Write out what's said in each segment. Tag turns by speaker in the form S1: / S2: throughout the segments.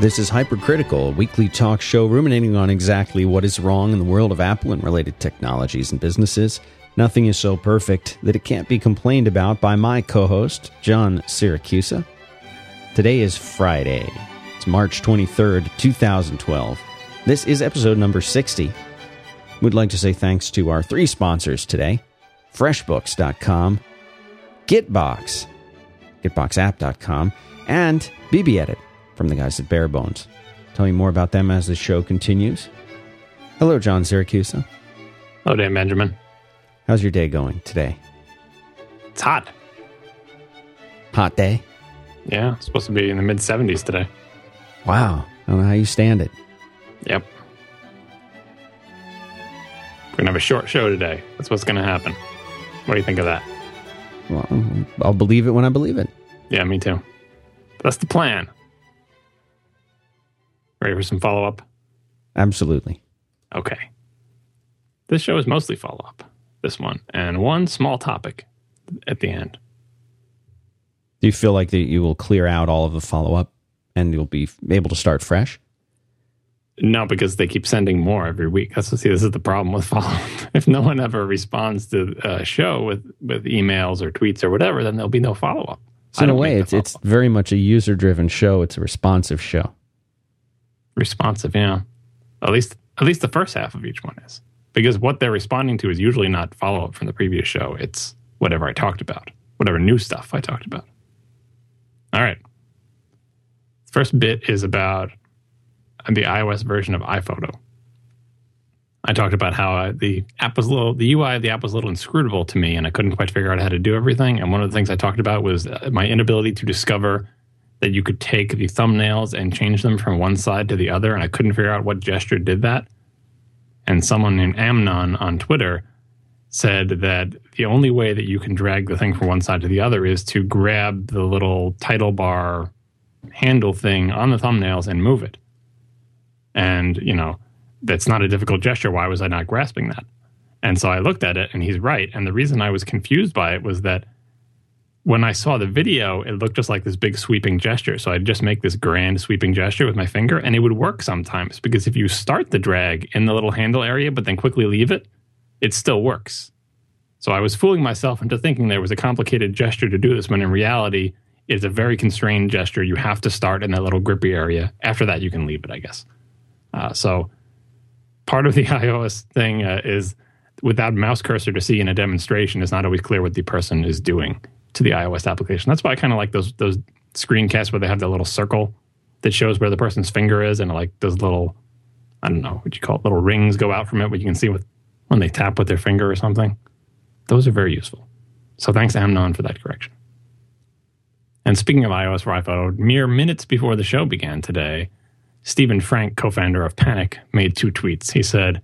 S1: This is Hypercritical, a weekly talk show ruminating on exactly what is wrong in the world of Apple and related technologies and businesses. Nothing is so perfect that it can't be complained about by my co host, John Siracusa. Today is Friday. It's March 23rd, 2012. This is episode number 60. We'd like to say thanks to our three sponsors today FreshBooks.com, Gitbox, GitboxApp.com, and BBEdit from the guys at Bare Bones. Tell me more about them as the show continues. Hello, John Siracusa.
S2: Hello, Dan Benjamin.
S1: How's your day going today?
S2: It's hot.
S1: Hot day?
S2: Yeah, it's supposed to be in the mid 70s today.
S1: Wow. I don't know how you stand it.
S2: Yep. We're going to have a short show today. That's what's going to happen. What do you think of that?
S1: Well, I'll believe it when I believe it.
S2: Yeah, me too. That's the plan. Ready for some follow up?
S1: Absolutely.
S2: Okay. This show is mostly follow up, this one, and one small topic at the end.
S1: Do you feel like that you will clear out all of the follow up and you'll be able to start fresh?
S2: No, because they keep sending more every week. That's see, this is the problem with follow up. If no one ever responds to a show with, with emails or tweets or whatever, then there'll be no follow up.
S1: So in a way, it's it's very much a user driven show. It's a responsive show
S2: responsive. Yeah, at least at least the first half of each one is because what they're responding to is usually not follow up from the previous show. It's whatever I talked about, whatever new stuff I talked about. All right. First bit is about the iOS version of iPhoto. I talked about how uh, the app was little, the UI of the app was a little inscrutable to me, and I couldn't quite figure out how to do everything. And one of the things I talked about was uh, my inability to discover that you could take the thumbnails and change them from one side to the other, and I couldn't figure out what gesture did that. And someone named Amnon on Twitter said that the only way that you can drag the thing from one side to the other is to grab the little title bar handle thing on the thumbnails and move it. And, you know, that's not a difficult gesture. Why was I not grasping that? And so I looked at it and he's right. And the reason I was confused by it was that when I saw the video, it looked just like this big sweeping gesture. So I'd just make this grand sweeping gesture with my finger, and it would work sometimes because if you start the drag in the little handle area, but then quickly leave it, it still works. So I was fooling myself into thinking there was a complicated gesture to do this, when in reality, it's a very constrained gesture. You have to start in that little grippy area. After that, you can leave it, I guess. Uh, so part of the iOS thing uh, is without mouse cursor to see in a demonstration, it's not always clear what the person is doing to the iOS application. That's why I kind of like those those screencasts where they have that little circle that shows where the person's finger is, and like those little I don't know what you call it, little rings go out from it, what you can see with when they tap with their finger or something. Those are very useful. So thanks Amnon for that correction. And speaking of iOS for mere minutes before the show began today, Steven Frank, co-founder of Panic, made two tweets. He said,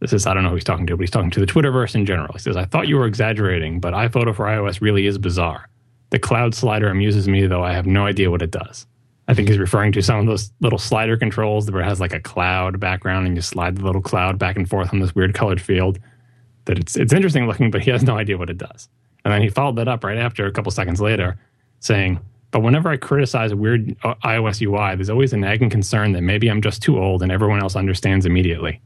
S2: this is I don't know who he's talking to, but he's talking to the Twitterverse in general. He says, "I thought you were exaggerating, but iPhoto for iOS really is bizarre. The cloud slider amuses me, though I have no idea what it does." I think he's referring to some of those little slider controls where it has like a cloud background and you slide the little cloud back and forth on this weird colored field. That it's it's interesting looking, but he has no idea what it does. And then he followed that up right after a couple seconds later, saying, "But whenever I criticize a weird uh, iOS UI, there's always a nagging concern that maybe I'm just too old and everyone else understands immediately."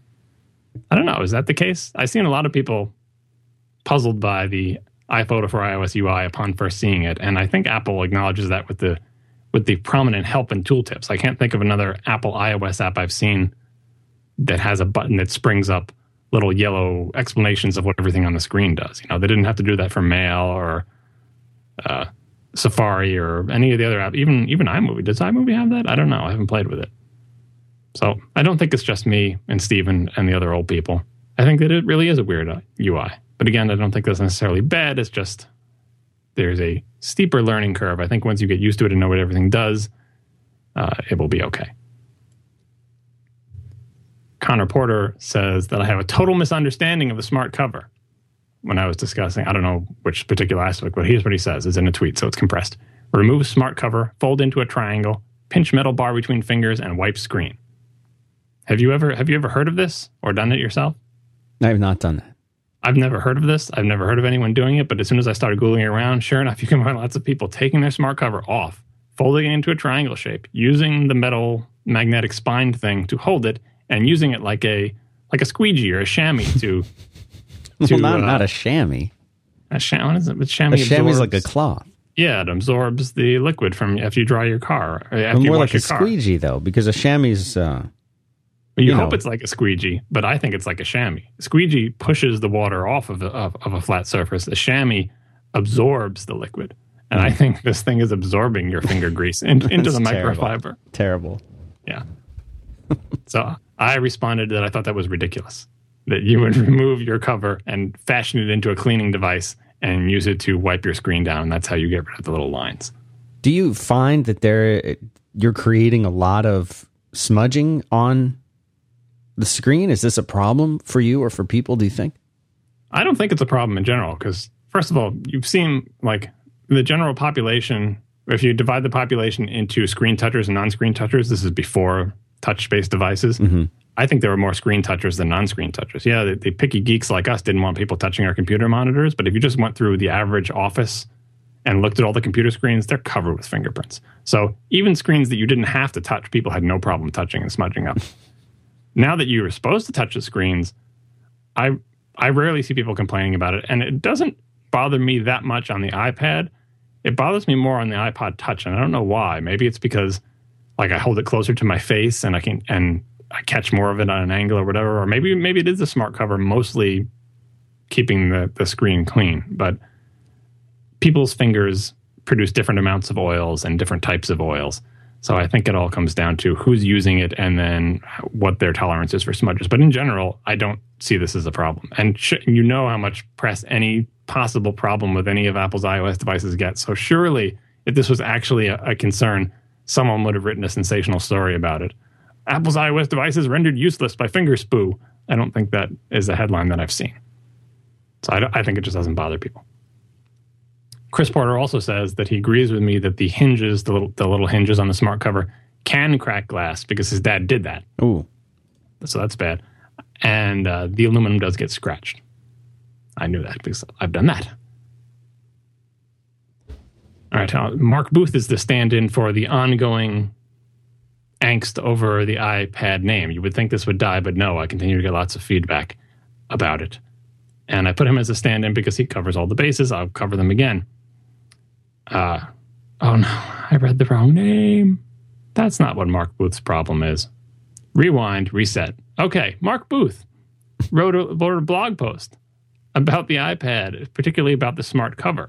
S2: I don't know. Is that the case? I've seen a lot of people puzzled by the iPhoto for iOS UI upon first seeing it, and I think Apple acknowledges that with the with the prominent help and tooltips. I can't think of another Apple iOS app I've seen that has a button that springs up little yellow explanations of what everything on the screen does. You know, they didn't have to do that for Mail or uh, Safari or any of the other apps. Even even iMovie. Does iMovie have that? I don't know. I haven't played with it. So I don't think it's just me and Steven and the other old people. I think that it really is a weird UI. Uh, but again, I don't think that's necessarily bad. It's just there's a steeper learning curve. I think once you get used to it and know what everything does, uh, it will be okay. Connor Porter says that I have a total misunderstanding of the smart cover when I was discussing, I don't know which particular aspect, but here's what he says. It's in a tweet, so it's compressed. Remove smart cover, fold into a triangle, pinch metal bar between fingers, and wipe screen. Have you ever have you ever heard of this or done it yourself?
S1: I have not done that.
S2: I've never heard of this. I've never heard of anyone doing it. But as soon as I started googling around, sure enough, you can find lots of people taking their smart cover off folding it into a triangle shape, using the metal magnetic spine thing to hold it, and using it like a like a squeegee or a chamois to.
S1: to well, not, uh, not a chamois.
S2: A chamois, is it? But chamois.
S1: A chamois is like a cloth.
S2: Yeah, it absorbs the liquid from after you dry your car. After
S1: more
S2: you
S1: like a
S2: car.
S1: squeegee, though, because a chamois is.
S2: You, you, hope know. it's like a squeegee, but I think it's like a chamois. Squeegee pushes the water off of a, of, of a flat surface. A chamois absorbs the liquid. And I hmm. think this thing is absorbing your finger grease in, into the microfiber.
S1: Terrible.
S2: Yeah. so I responded that I thought that was ridiculous. That you would hmm. remove your cover and fashion it into a cleaning device and use it to wipe your screen down. And That's how you get rid of the little lines.
S1: Do you find that there you're creating a lot of smudging on the screen? Is this a problem for you or for people, do you think?
S2: I don't think it's a problem in general because first of all, you've seen like the general population, if you divide the population into screen touchers and non screen touchers, this is before touch based devices. Mm-hmm. I think there were more screen touchers than non screen touchers. Yeah, the, the, picky geeks like us didn't want people touching our computer monitors, but if you just went through the average office and looked at all the computer screens, they're covered with fingerprints. So even screens that you didn't have to touch, people had no problem touching and smudging up. Now that you are supposed to touch the screens, I I rarely see people complaining about it, and it doesn't bother me that much on the iPad it bothers me more on the iPod Touch, and I don't know why. Maybe it's because like I hold it closer to my face and I can and I catch more of it on an angle or whatever. Or maybe maybe it is the smart cover mostly keeping the, the screen clean. But people's fingers produce different amounts of oils and different types of oils. So I think it all comes down to who's using it and then what their tolerance is for smudges. But in general, I don't see this as a problem. And sh- you know how much press any possible problem with any of Apple's iOS devices gets. So surely, if this was actually a, a concern, someone would have written a sensational story about it. Apple's iOS devices rendered useless by finger spoo. I don't think that is a headline that I've seen. So I, I think it just doesn't bother people. Chris Porter also says that he agrees with me that the hinges, the little, the little hinges on the smart cover, can crack glass because his dad did that.
S1: Ooh.
S2: So that's bad. And uh, the aluminum does get scratched. I knew that because I've done that. All right, uh, Mark Booth is the stand in for the ongoing angst over the iPad name. You would think this would die, but no, I continue to get lots of feedback about it. And I put him as a stand in because he covers all the bases. I'll cover them again. Uh, oh no, I read the wrong name. That's not what Mark Booth's problem is. Rewind, reset. Okay, Mark Booth wrote a, wrote a blog post about the iPad, particularly about the smart cover.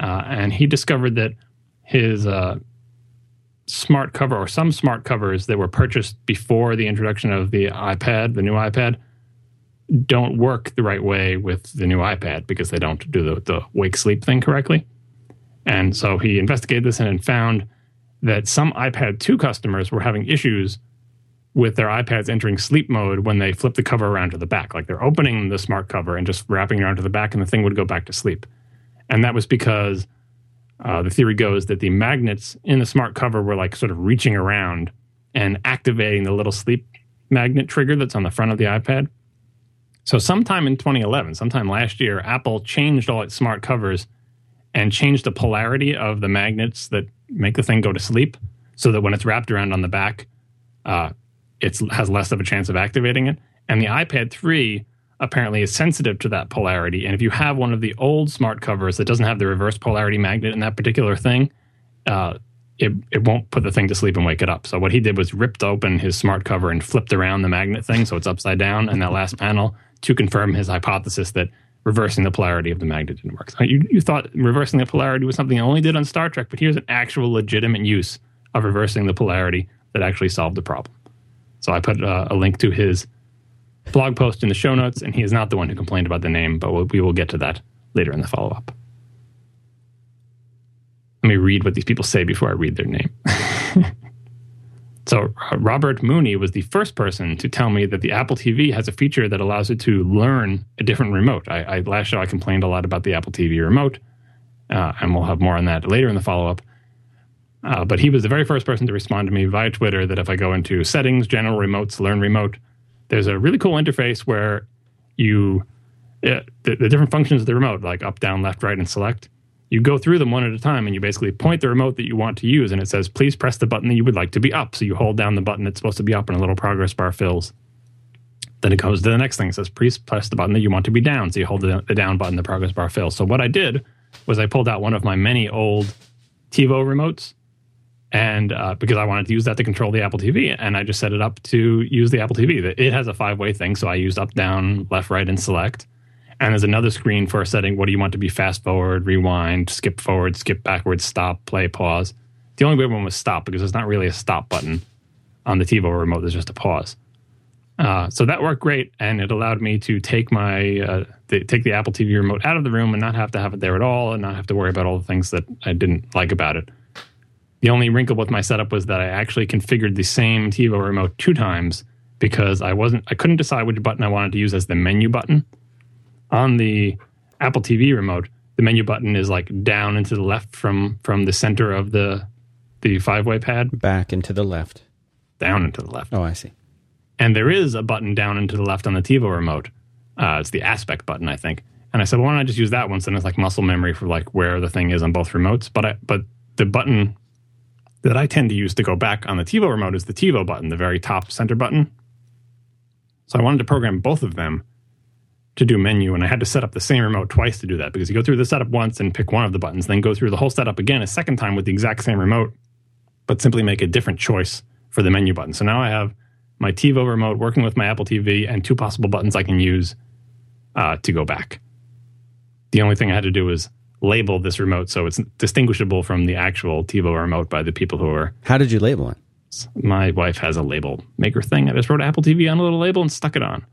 S2: Uh, and he discovered that his uh, smart cover, or some smart covers that were purchased before the introduction of the iPad, the new iPad, don't work the right way with the new iPad because they don't do the, the wake sleep thing correctly. And so he investigated this and found that some iPad 2 customers were having issues with their iPads entering sleep mode when they flip the cover around to the back. Like they're opening the smart cover and just wrapping it around to the back, and the thing would go back to sleep. And that was because uh, the theory goes that the magnets in the smart cover were like sort of reaching around and activating the little sleep magnet trigger that's on the front of the iPad. So, sometime in 2011, sometime last year, Apple changed all its smart covers and changed the polarity of the magnets that make the thing go to sleep so that when it's wrapped around on the back, uh, it has less of a chance of activating it. And the iPad 3 apparently is sensitive to that polarity. And if you have one of the old smart covers that doesn't have the reverse polarity magnet in that particular thing, uh, it, it won't put the thing to sleep and wake it up. So what he did was ripped open his smart cover and flipped around the magnet thing so it's upside down in that last panel to confirm his hypothesis that reversing the polarity of the magnet didn't work. You, you thought reversing the polarity was something I only did on Star Trek, but here's an actual legitimate use of reversing the polarity that actually solved the problem. So I put uh, a link to his blog post in the show notes, and he is not the one who complained about the name, but we will get to that later in the follow up. Let me read what these people say before I read their name. so, Robert Mooney was the first person to tell me that the Apple TV has a feature that allows it to learn a different remote. I, I last show I complained a lot about the Apple TV remote, uh, and we'll have more on that later in the follow up. Uh, but he was the very first person to respond to me via Twitter that if I go into settings, general remotes, learn remote, there's a really cool interface where you, uh, the, the, different functions of the remote, like up, down, left, right, and select, you go through them one at a time and you basically point the remote that you want to use and it says please press the button that you would like to be up. So you hold down the button that's supposed to be up and a little progress bar fills. Then it goes to the next thing. It says please press the button that you want to be down. So you hold the, the down button the progress bar fills. So what i did was i pulled out one of my many old tivo remotes and uh, because i wanted to use that to control the apple tv and i just set it up to use the apple tv it has a five way thing so i used up down left right and select and there's another screen for setting what do you want to be fast forward, rewind, skip forward, skip backwards, stop, play, pause. The only weird one was stop because there's not really a stop button on the TiVo remote. There's just a pause. Uh, so that worked great, and it allowed me to take my uh, take the Apple TV remote out of the room and not have to have it there at all, and not have to worry about all the things that I didn't like about it. The only wrinkle with my setup was that I actually configured the same TiVo remote two times because I wasn't I couldn't decide which button I wanted to use as the menu button on the Apple TV remote, the menu button is like down and to the left from from the center of the the five way pad.
S1: Back and to the left.
S2: Down and to the left.
S1: Oh, I see.
S2: And there is a button down and to the left on the TiVo remote. Uh, it's the aspect button, I think. And I said, well, why don't I just use that one? So then it's like muscle memory for like where the thing is on both remotes. But I, but the button that I tend to use to go back on the TiVo remote is the TiVo button, the very top center button. So I wanted to program both of them to do menu, and I had to set up the same remote twice to do that because you go through the setup once and pick one of the buttons, then go through the whole setup again a second time with the exact same remote, but simply make a different choice for the menu button. So now I have my TiVo remote working with my Apple TV and two possible buttons I can use uh, to go back. The only thing I had to do was label this remote so it's distinguishable from the actual TiVo remote by the people who are.
S1: How did you label it?
S2: My wife has a label maker thing. I just wrote Apple TV on a little label and stuck it on.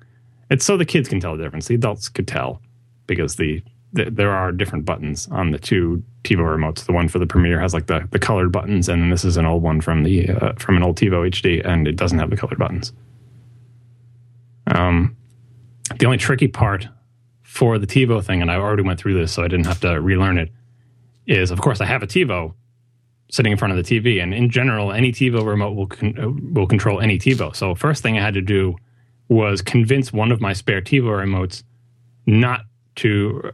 S2: It's so the kids can tell the difference. The adults could tell because the, the there are different buttons on the two TiVo remotes. The one for the Premiere has like the, the colored buttons, and this is an old one from the uh, from an old TiVo HD, and it doesn't have the colored buttons. Um, the only tricky part for the TiVo thing, and I already went through this, so I didn't have to relearn it, is of course I have a TiVo sitting in front of the TV, and in general, any TiVo remote will con- will control any TiVo. So first thing I had to do was convince one of my spare TiVo remotes not to,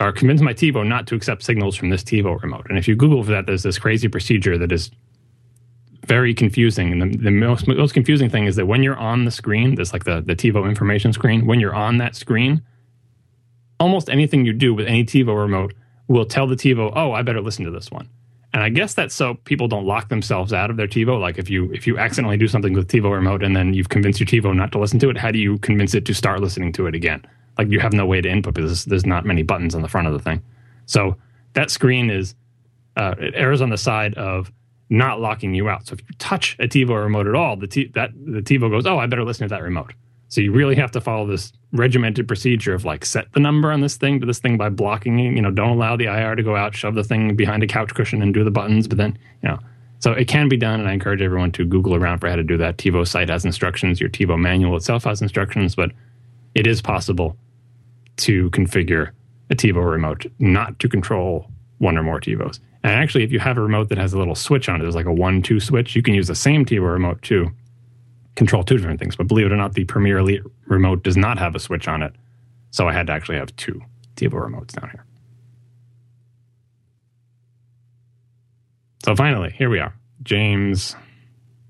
S2: or convince my TiVo not to accept signals from this TiVo remote. And if you Google for that, there's this crazy procedure that is very confusing. And the, the most, most confusing thing is that when you're on the screen, this like the, the TiVo information screen, when you're on that screen, almost anything you do with any TiVo remote will tell the TiVo, oh, I better listen to this one. And I guess that's so people don't lock themselves out of their TiVo. Like if you if you accidentally do something with TiVo remote and then you've convinced your TiVo not to listen to it, how do you convince it to start listening to it again? Like you have no way to input because there's not many buttons on the front of the thing. So that screen is uh, it errs on the side of not locking you out. So if you touch a TiVo remote at all, the t- that the TiVo goes, oh, I better listen to that remote. So you really have to follow this regimented procedure of like set the number on this thing to this thing by blocking it. You know, don't allow the IR to go out, shove the thing behind a couch cushion and do the buttons. But then, you know, so it can be done, and I encourage everyone to Google around for how to do that. TiVo site has instructions. Your TiVo manual itself has instructions, but it is possible to configure a TiVo remote not to control one or more TiVos. And actually, if you have a remote that has a little switch on it, there's like a one-two switch. You can use the same TiVo remote too control two different things. But believe it or not, the Premiere Elite remote does not have a switch on it. So I had to actually have two TiVo remotes down here. So finally, here we are. James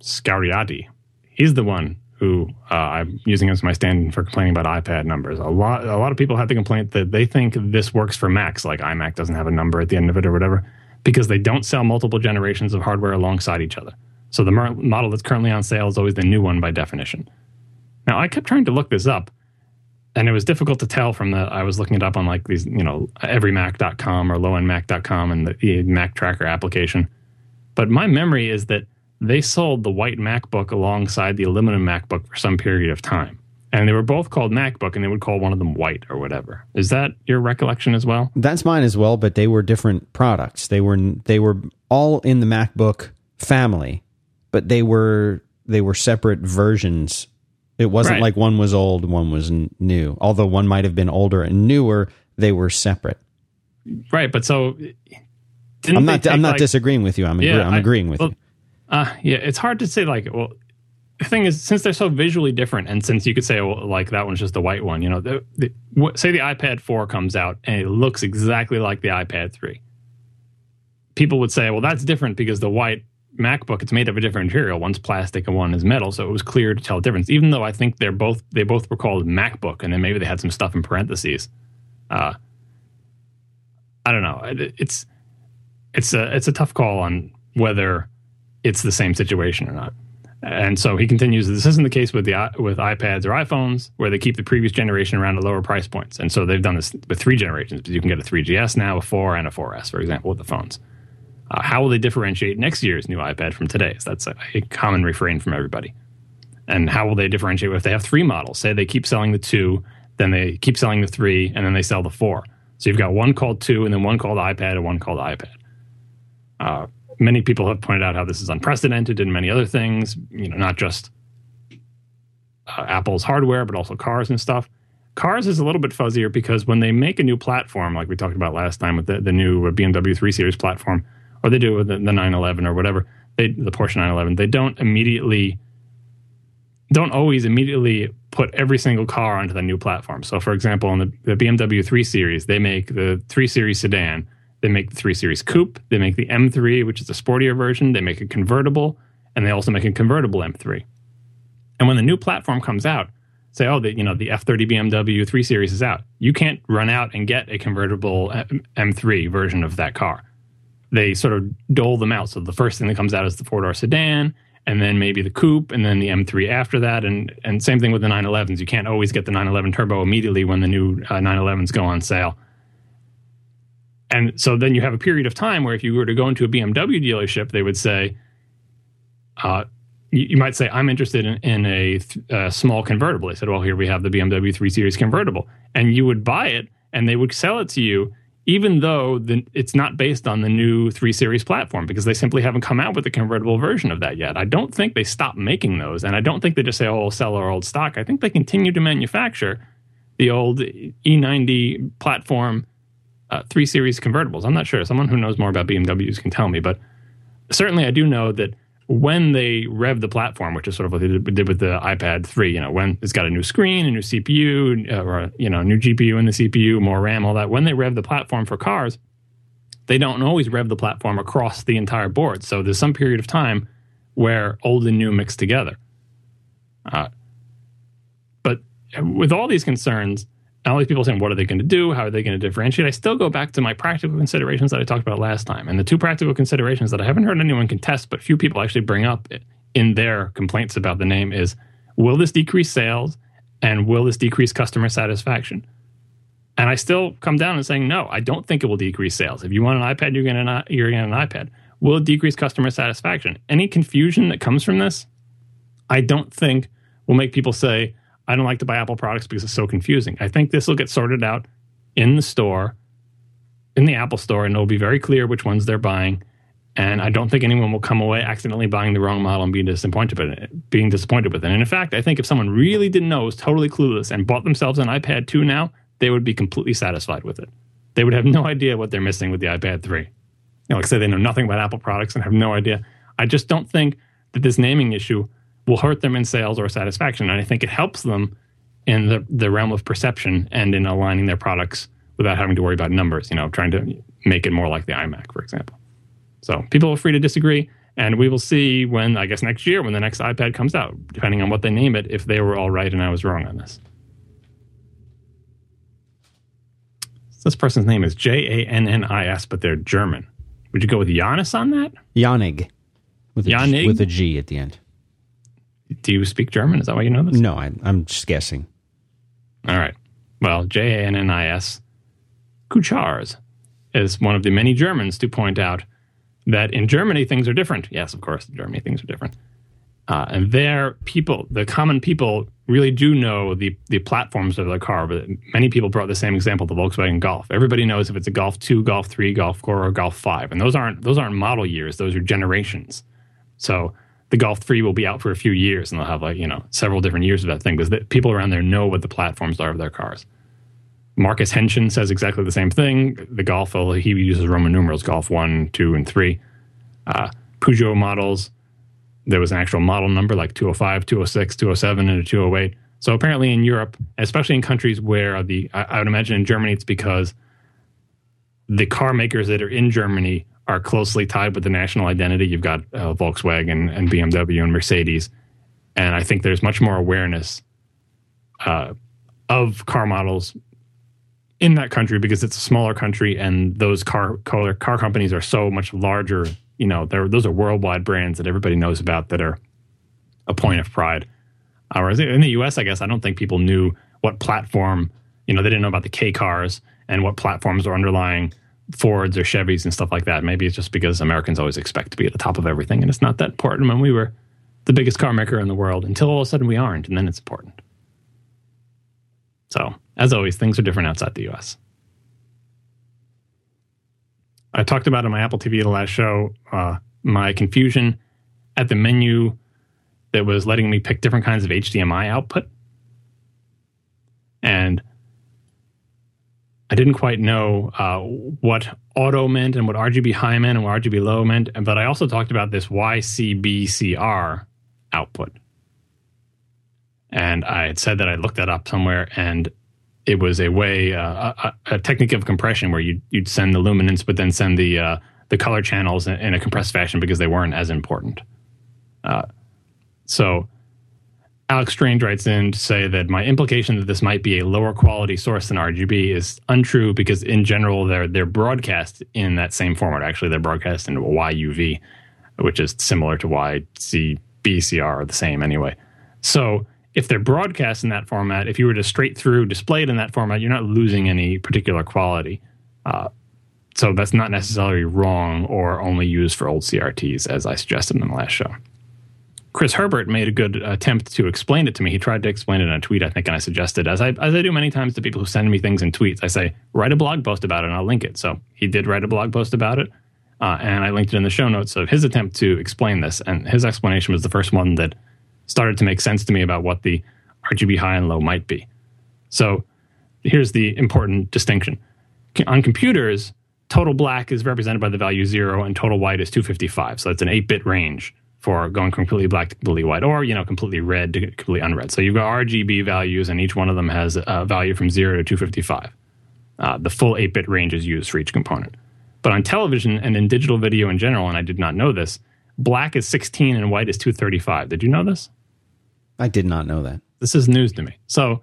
S2: Scariati. He's the one who uh, I'm using as my stand for complaining about iPad numbers. A lot, a lot of people have the complaint that they think this works for Macs, like iMac doesn't have a number at the end of it or whatever, because they don't sell multiple generations of hardware alongside each other. So the model that's currently on sale is always the new one by definition. Now, I kept trying to look this up, and it was difficult to tell from the. I was looking it up on like these, you know, everymac.com or lowendmac.com and the Mactracker application. But my memory is that they sold the white MacBook alongside the aluminum MacBook for some period of time. And they were both called MacBook, and they would call one of them white or whatever. Is that your recollection as well?
S1: That's mine as well, but they were different products. They were they were all in the MacBook family, but they were they were separate versions. It wasn't right. like one was old, one was new. Although one might have been older and newer, they were separate.
S2: Right, but so
S1: I'm not I'm not like, disagreeing with you. I'm yeah, I'm agreeing with well, you.
S2: Uh, yeah, it's hard to say like well the thing is since they're so visually different and since you could say well, like that one's just the white one, you know, the, the, say the iPad 4 comes out and it looks exactly like the iPad 3 people would say, well, that's different because the white MacBook it's made of a different material. One's plastic and one is metal, so it was clear to tell the difference. Even though I think they're both they both were called MacBook, and then maybe they had some stuff in parentheses. Uh, I don't know. It's it's a it's a tough call on whether it's the same situation or not. And so he continues. This isn't the case with the with iPads or iPhones, where they keep the previous generation around at lower price points. And so they've done this with three generations. Because you can get a 3GS now, a 4, and a 4S, for example, with the phones. Uh, how will they differentiate next year's new iPad from today's? That's a, a common refrain from everybody. And how will they differentiate if they have three models? Say they keep selling the two, then they keep selling the three, and then they sell the four. So you've got one called two, and then one called iPad, and one called iPad. Uh, many people have pointed out how this is unprecedented in many other things. You know, not just uh, Apple's hardware, but also cars and stuff. Cars is a little bit fuzzier because when they make a new platform, like we talked about last time with the, the new BMW 3 Series platform, or they do it with the, the 911 or whatever, they, the Porsche 911, they don't immediately, don't always immediately put every single car onto the new platform. So, for example, in the, the BMW 3 Series, they make the 3 Series sedan, they make the 3 Series coupe, they make the M3, which is a sportier version, they make a convertible, and they also make a convertible M3. And when the new platform comes out, say, oh, the, you know, the F30 BMW 3 Series is out. You can't run out and get a convertible uh, M3 version of that car they sort of dole them out. So the first thing that comes out is the four door sedan, and then maybe the coupe, and then the M3 after that. And and same thing with the 911s. You can't always get the 911 turbo immediately when the new uh, 911s go on sale. And so then you have a period of time where if you were to go into a BMW dealership, they would say, uh, you, you, might say, I'm interested in, in a, a small convertible. They said, well, here we have the BMW 3 Series convertible. And you would buy it and they would sell it to you even though the, it's not based on the new 3 Series platform because they simply haven't come out with a convertible version of that yet. I don't think they stopped making those, and I don't think they just say, oh, we'll sell our old stock. I think they continue to manufacture the old E90 platform uh, 3 Series convertibles. I'm not sure. Someone who knows more about BMWs can tell me, but certainly I do know that when they rev the platform, which is sort of what they did with the iPad 3, you know, when it's got a new screen, a new CPU, uh, or, you know, new GPU in the CPU, more RAM, all that, when they rev the platform for cars, they don't always rev the platform across the entire board. So there's some period of time where old and new mix together. Uh, but with all these concerns, all these people saying, what are they going to do? How are they going to differentiate? I still go back to my practical considerations that I talked about last time. And the two practical considerations that I haven't heard anyone contest, but few people actually bring up in their complaints about the name is will this decrease sales and will this decrease customer satisfaction? And I still come down and saying, no, I don't think it will decrease sales. If you want an iPad, you're getting an, you're an iPad. Will it decrease customer satisfaction? Any confusion that comes from this, I don't think will make people say, I don't like to buy Apple products because it's so confusing. I think this will get sorted out in the store, in the Apple store, and it'll be very clear which ones they're buying. And I don't think anyone will come away accidentally buying the wrong model and being disappointed with it. Being disappointed with it. And in fact, I think if someone really didn't know, was totally clueless, and bought themselves an iPad 2 now, they would be completely satisfied with it. They would have no idea what they're missing with the iPad 3. You know, like say, they know nothing about Apple products and have no idea. I just don't think that this naming issue will hurt them in sales or satisfaction. And I think it helps them in the, the realm of perception and in aligning their products without having to worry about numbers, you know, trying to make it more like the iMac, for example. So people are free to disagree. And we will see when, I guess, next year, when the next iPad comes out, depending on what they name it, if they were all right and I was wrong on this. This person's name is J A N N I S, but they're German. Would you go with Janis on that?
S1: Janig. With a, G, with a G at the end.
S2: Do you speak German? Is that why you know this?
S1: No, I, am just guessing.
S2: All right. Well, J A N N I S, Kuchars, is one of the many Germans to point out that in Germany things are different. Yes, of course, in Germany things are different. Uh, and there, people, the common people, really do know the the platforms of the car. But many people brought the same example, the Volkswagen Golf. Everybody knows if it's a Golf Two, Golf Three, Golf Four, or Golf Five, and those aren't those aren't model years; those are generations. So the Golf 3 will be out for a few years and they'll have like, you know, several different years of that thing because the, people around there know what the platforms are of their cars. Marcus Henshin says exactly the same thing. The Golf, he uses Roman numerals, Golf 1, 2, and 3. Uh, Peugeot models, there was an actual model number like 205, 206, 207, and a 208. So apparently in Europe, especially in countries where the, I, I would imagine in Germany, it's because the car makers that are in Germany are closely tied with the national identity. You've got uh, Volkswagen and BMW and Mercedes, and I think there's much more awareness uh, of car models in that country because it's a smaller country and those car car, car companies are so much larger. You know, those are worldwide brands that everybody knows about that are a point of pride. Uh, whereas in the U.S., I guess I don't think people knew what platform. You know, they didn't know about the K cars and what platforms are underlying Fords or Chevys and stuff like that. Maybe it's just because Americans always expect to be at the top of everything, and it's not that important when we were the biggest car maker in the world until all of a sudden we aren't, and then it's important. So, as always, things are different outside the US. I talked about in my Apple TV the last show uh, my confusion at the menu that was letting me pick different kinds of HDMI output. And I didn't quite know uh, what auto meant and what RGB high meant and what RGB low meant. But I also talked about this YCBCR output. And I had said that I looked that up somewhere, and it was a way, uh, a, a, technique of compression where you'd, you'd send the luminance, but then send the uh, the color channels in, in, a compressed fashion because they weren't as important. Uh, so Alex Strange writes in to say that my implication that this might be a lower quality source than RGB is untrue because in general they're they're broadcast in that same format. Actually, they're broadcast in YUV, which is similar to YCBCR, are the same anyway. So if they're broadcast in that format, if you were to straight through display it in that format, you're not losing any particular quality. Uh, so that's not necessarily wrong or only used for old CRTs, as I suggested in the last show. Chris Herbert made a good attempt to explain it to me. He tried to explain it in a tweet, I think, and I suggested, as I as I do many times to people who send me things in tweets, I say, write a blog post about it and I'll link it. So he did write a blog post about it, uh, and I linked it in the show notes of his attempt to explain this. And his explanation was the first one that started to make sense to me about what the RGB high and low might be. So here's the important distinction. On computers, total black is represented by the value zero and total white is 255. So that's an 8 bit range for going completely black to completely white, or you know, completely red to completely unread. So you've got RGB values, and each one of them has a value from zero to 255. Uh, the full 8-bit range is used for each component. But on television and in digital video in general, and I did not know this, black is 16 and white is 235. Did you know this?
S1: I did not know that.
S2: This is news to me. So,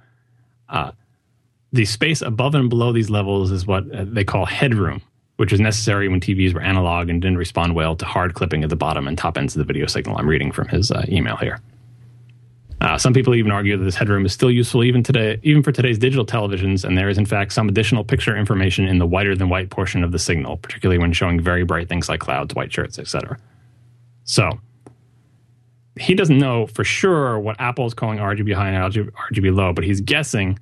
S2: uh, the space above and below these levels is what uh, they call headroom which was necessary when TVs were analog and didn't respond well to hard clipping at the bottom and top ends of the video signal. I'm reading from his uh, email here. Uh, some people even argue that this headroom is still useful even today, even for today's digital televisions, and there is in fact some additional picture information in the whiter than white portion of the signal, particularly when showing very bright things like clouds, white shirts, etc. So he doesn't know for sure what Apple is calling RGB high and RGB low, but he's guessing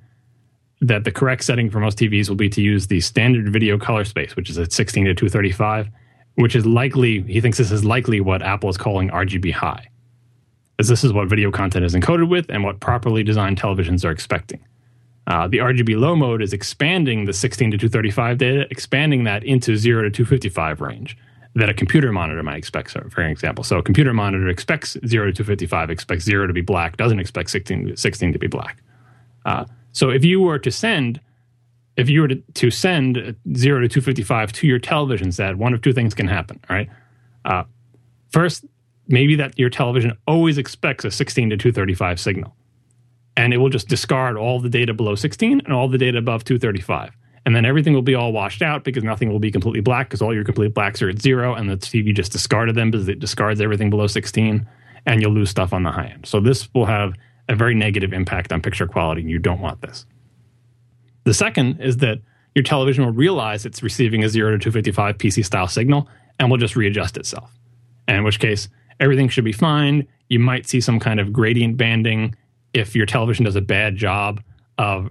S2: that the correct setting for most TVs will be to use the standard video color space, which is at 16 to 235, which is likely, he thinks this is likely what Apple is calling RGB high, as this is what video content is encoded with and what properly designed televisions are expecting. Uh, the RGB low mode is expanding the 16 to 235 data, expanding that into 0 to 255 range that a computer monitor might expect, for example. So a computer monitor expects 0 to 255, expects 0 to be black, doesn't expect 16, 16 to be black. Uh, so if you were to send, if you were to, to send zero to 255 to your television set, one of two things can happen, right? Uh, first, maybe that your television always expects a 16 to 235 signal. And it will just discard all the data below 16 and all the data above 235. And then everything will be all washed out because nothing will be completely black because all your complete blacks are at zero and the TV just discarded them because it discards everything below 16 and you'll lose stuff on the high end. So this will have a very negative impact on picture quality, and you don't want this. The second is that your television will realize it's receiving a 0 to 255 PC style signal and will just readjust itself. And in which case, everything should be fine. You might see some kind of gradient banding if your television does a bad job of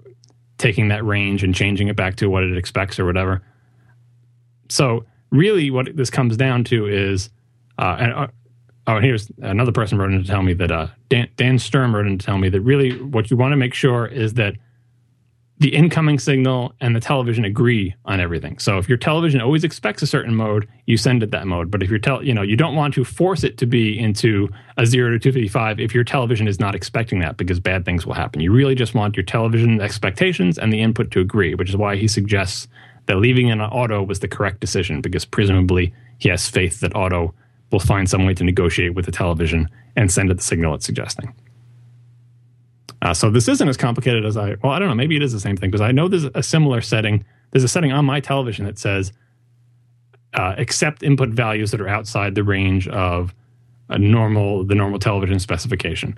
S2: taking that range and changing it back to what it expects or whatever. So, really, what this comes down to is, uh, and Oh, here's another person wrote in to tell me that uh, Dan, Dan Sturm wrote in to tell me that really what you want to make sure is that the incoming signal and the television agree on everything. So if your television always expects a certain mode, you send it that mode. But if your tel- you know, you don't want to force it to be into a 0 to 255 if your television is not expecting that because bad things will happen. You really just want your television expectations and the input to agree, which is why he suggests that leaving it on auto was the correct decision because presumably he has faith that Auto will find some way to negotiate with the television and send it the signal it's suggesting. Uh, so this isn't as complicated as I. Well, I don't know. Maybe it is the same thing because I know there's a similar setting. There's a setting on my television that says uh, accept input values that are outside the range of a normal the normal television specification.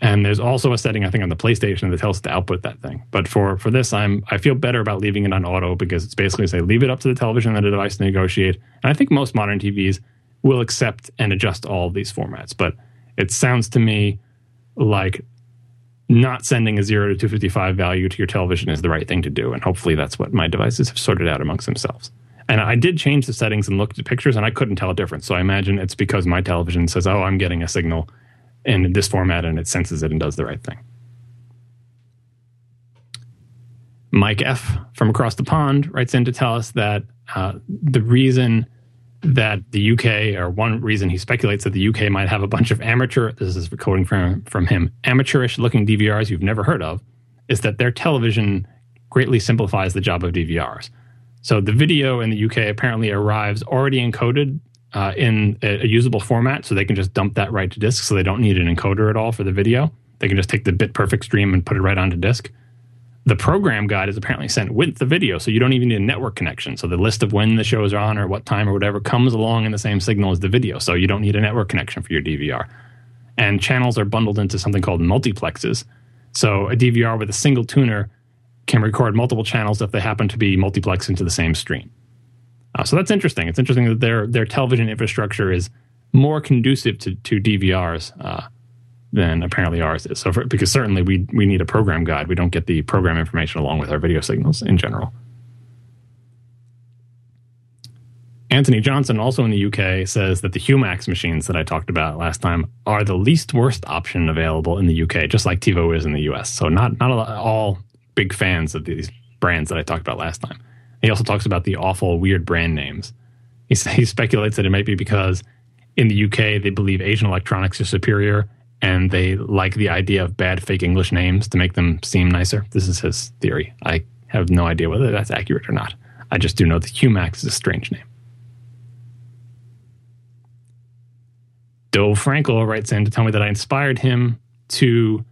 S2: And there's also a setting I think on the PlayStation that tells us to output that thing. But for for this, I'm I feel better about leaving it on auto because it's basically say leave it up to the television and the device to negotiate. And I think most modern TVs will accept and adjust all of these formats. But it sounds to me like not sending a 0 to 255 value to your television is the right thing to do. And hopefully that's what my devices have sorted out amongst themselves. And I did change the settings and looked at pictures and I couldn't tell a difference. So I imagine it's because my television says, oh, I'm getting a signal in this format and it senses it and does the right thing. Mike F. from across the pond writes in to tell us that uh, the reason that the UK, or one reason he speculates that the UK might have a bunch of amateur, this is quoting from, from him, amateurish looking DVRs you've never heard of, is that their television greatly simplifies the job of DVRs. So the video in the UK apparently arrives already encoded uh, in a, a, usable format, so they can just dump that right to disk, so they don't need an encoder at all for the video. They can just take the bit perfect stream and put it right onto disk the program guide is apparently sent with the video, so you don't even need a network connection. So the list of when the shows are on or what time or whatever comes along in the same signal as the video. So you don't need a network connection for your DVR. And channels are bundled into something called multiplexes. So a DVR with a single tuner can record multiple channels if they happen to be multiplexed into the same stream. Uh, so that's interesting. It's interesting that their their television infrastructure is more conducive to, to DVRs uh, than apparently ours is. So, for, because certainly we we need a program guide. We don't get the program information along with our video signals in general. Anthony Johnson, also in the UK, says that the Humax machines that I talked about last time are the least worst option available in the UK, just like TiVo is in the US. So not not all big fans of these brands that I talked about last time. He also talks about the awful, weird brand names. He, he speculates that it might be because in the UK they believe Asian electronics are superior and they like the idea of bad fake English names to make them seem nicer. This is his theory. I have no idea whether that's accurate or not. I just do know that Humax is a strange name. Dov Frankel writes in to tell me that I inspired him to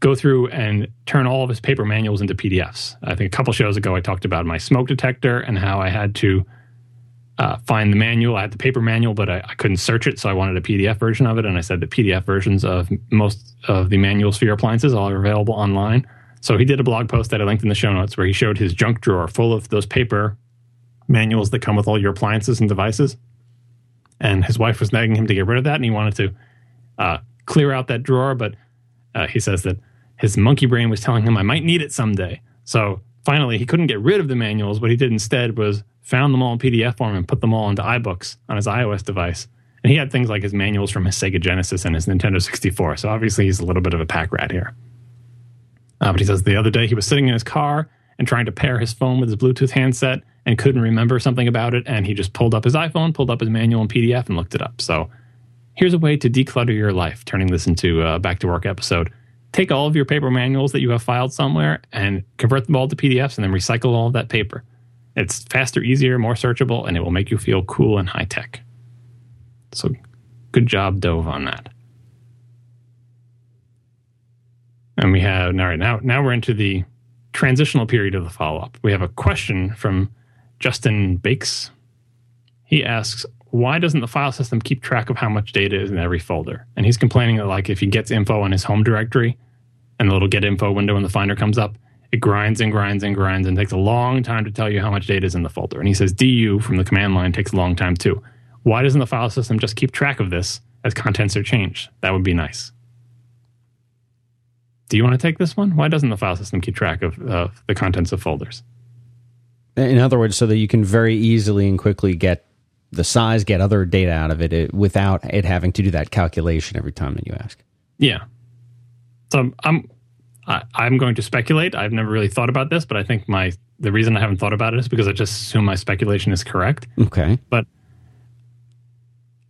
S2: go through and turn all of his paper manuals into PDFs. I think a couple shows ago I talked about my smoke detector and how I had to uh, find the manual. I had the paper manual, but I, I, couldn't search it, so I wanted a PDF version of it. And I said the PDF versions of most of the manuals for your appliances are available online. So he did a blog post that I linked in the show notes where he showed his junk drawer full of those paper manuals that come with all your appliances and devices. And his wife was nagging him to get rid of that, and he wanted to uh, clear out that drawer, but uh, he says that his monkey brain was telling him I might need it someday. So finally, he couldn't get rid of the manuals. What he did instead was found them all in PDF form and put them all into iBooks on his iOS device. And he had things like his manuals from his Sega Genesis and his Nintendo 64. So obviously he's a little bit of a pack rat here. Uh, but he says the other day he was sitting in his car and trying to pair his phone with his Bluetooth handset and couldn't remember something about it. And he just pulled up his iPhone, pulled up his manual in PDF, and looked it up. So here's a way to declutter your life, turning this into a back to work episode. Take all of your paper manuals that you have filed somewhere and convert them all to PDFs and then recycle all of that paper. It's faster, easier, more searchable, and it will make you feel cool and high tech. So good job, Dov, on that. And we have all right now now we're into the transitional period of the follow-up. We have a question from Justin Bakes. He asks, why doesn't the file system keep track of how much data is in every folder? And he's complaining that like if he gets info on his home directory and the little get info window in the finder comes up, it grinds and grinds and grinds and takes a long time to tell you how much data is in the folder. And he says du from the command line takes a long time too. Why doesn't the file system just keep track of this as contents are changed? That would be nice. Do you want to take this one? Why doesn't the file system keep track of uh, the contents of folders?
S1: In other words, so that you can very easily and quickly get the size, get other data out of it, it without it having to do that calculation every time that you ask.
S2: Yeah. So I'm I, am going to speculate. I've never really thought about this, but I think my the reason I haven't thought about it is because I just assume my speculation is correct.
S1: Okay.
S2: But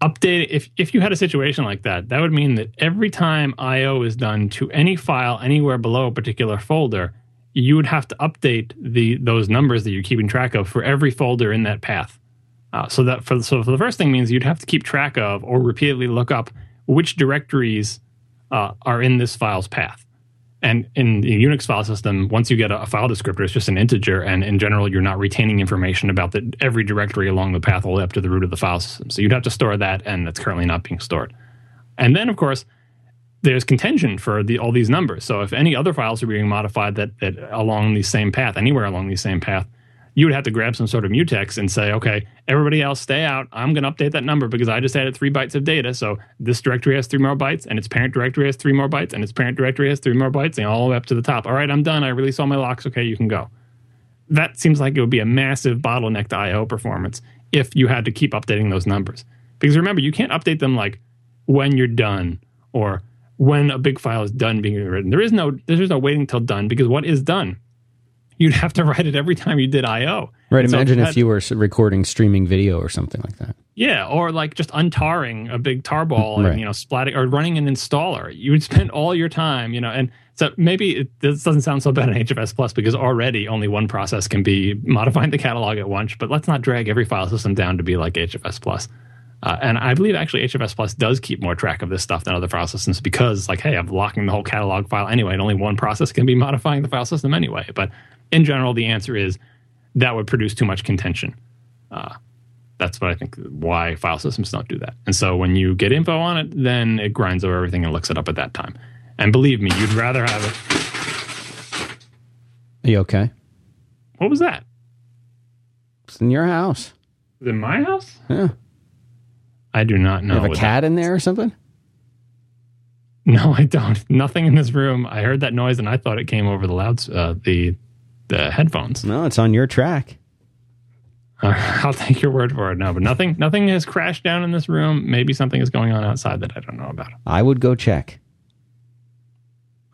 S2: update if if you had a situation like that, that would mean that every time I/O is done to any file anywhere below a particular folder, you would have to update the those numbers that you're keeping track of for every folder in that path. Uh, so that for so for the first thing means you'd have to keep track of or repeatedly look up which directories uh, are in this file's path. And in the Unix file system, once you get a, a, file descriptor, it's just an integer, and in general, you're not retaining information about the, every directory along the path all the way up to the root of the file system. So you'd have to store that, and that's currently not being stored. And then, of course, there's contention for the, all these numbers. So if any other files are being modified that, that along the same path, anywhere along the same path, you would have to grab some sort of mutex and say, okay, everybody else stay out. I'm going to update that number because I just added three bytes of data. So this directory has three more bytes, and its parent directory has three more bytes, and its parent directory has three more bytes, and all the way up to the top. All right, I'm done. I release all my locks. Okay, you can go. That seems like it would be a massive bottleneck to I/O performance if you had to keep updating those numbers. Because remember, you can't update them like when you're done or when a big file is done being written. There is no there's no waiting till done because what is done? You'd have to write it every time you did I/O.
S1: Right. So imagine if, if you were recording streaming video or something like that.
S2: Yeah, or like just untarring a big tarball right. and you know splatting or running an installer. You would spend all your time, you know, and so maybe it, this doesn't sound so bad in HFS Plus because already only one process can be modifying the catalog at once. But let's not drag every file system down to be like HFS Plus. Uh, and I believe actually HFS Plus does keep more track of this stuff than other file systems because, like, hey, I'm locking the whole catalog file anyway, and only one process can be modifying the file system anyway. But in general, the answer is that would produce too much contention. Uh, that's what I think why file systems don't do that. And so when you get info on it, then it grinds over everything and looks it up at that time. And believe me, you'd rather have it.
S1: Are you okay?
S2: What was that?
S1: It's in your house.
S2: Is it my house?
S1: Yeah.
S2: I do not know.
S1: You have a cat that... in there or something?
S2: No, I don't. Nothing in this room. I heard that noise and I thought it came over the louds, uh, the the headphones.
S1: No, it's on your track.
S2: Uh, I'll take your word for it. No, but nothing, nothing has crashed down in this room. Maybe something is going on outside that I don't know about.
S1: I would go check.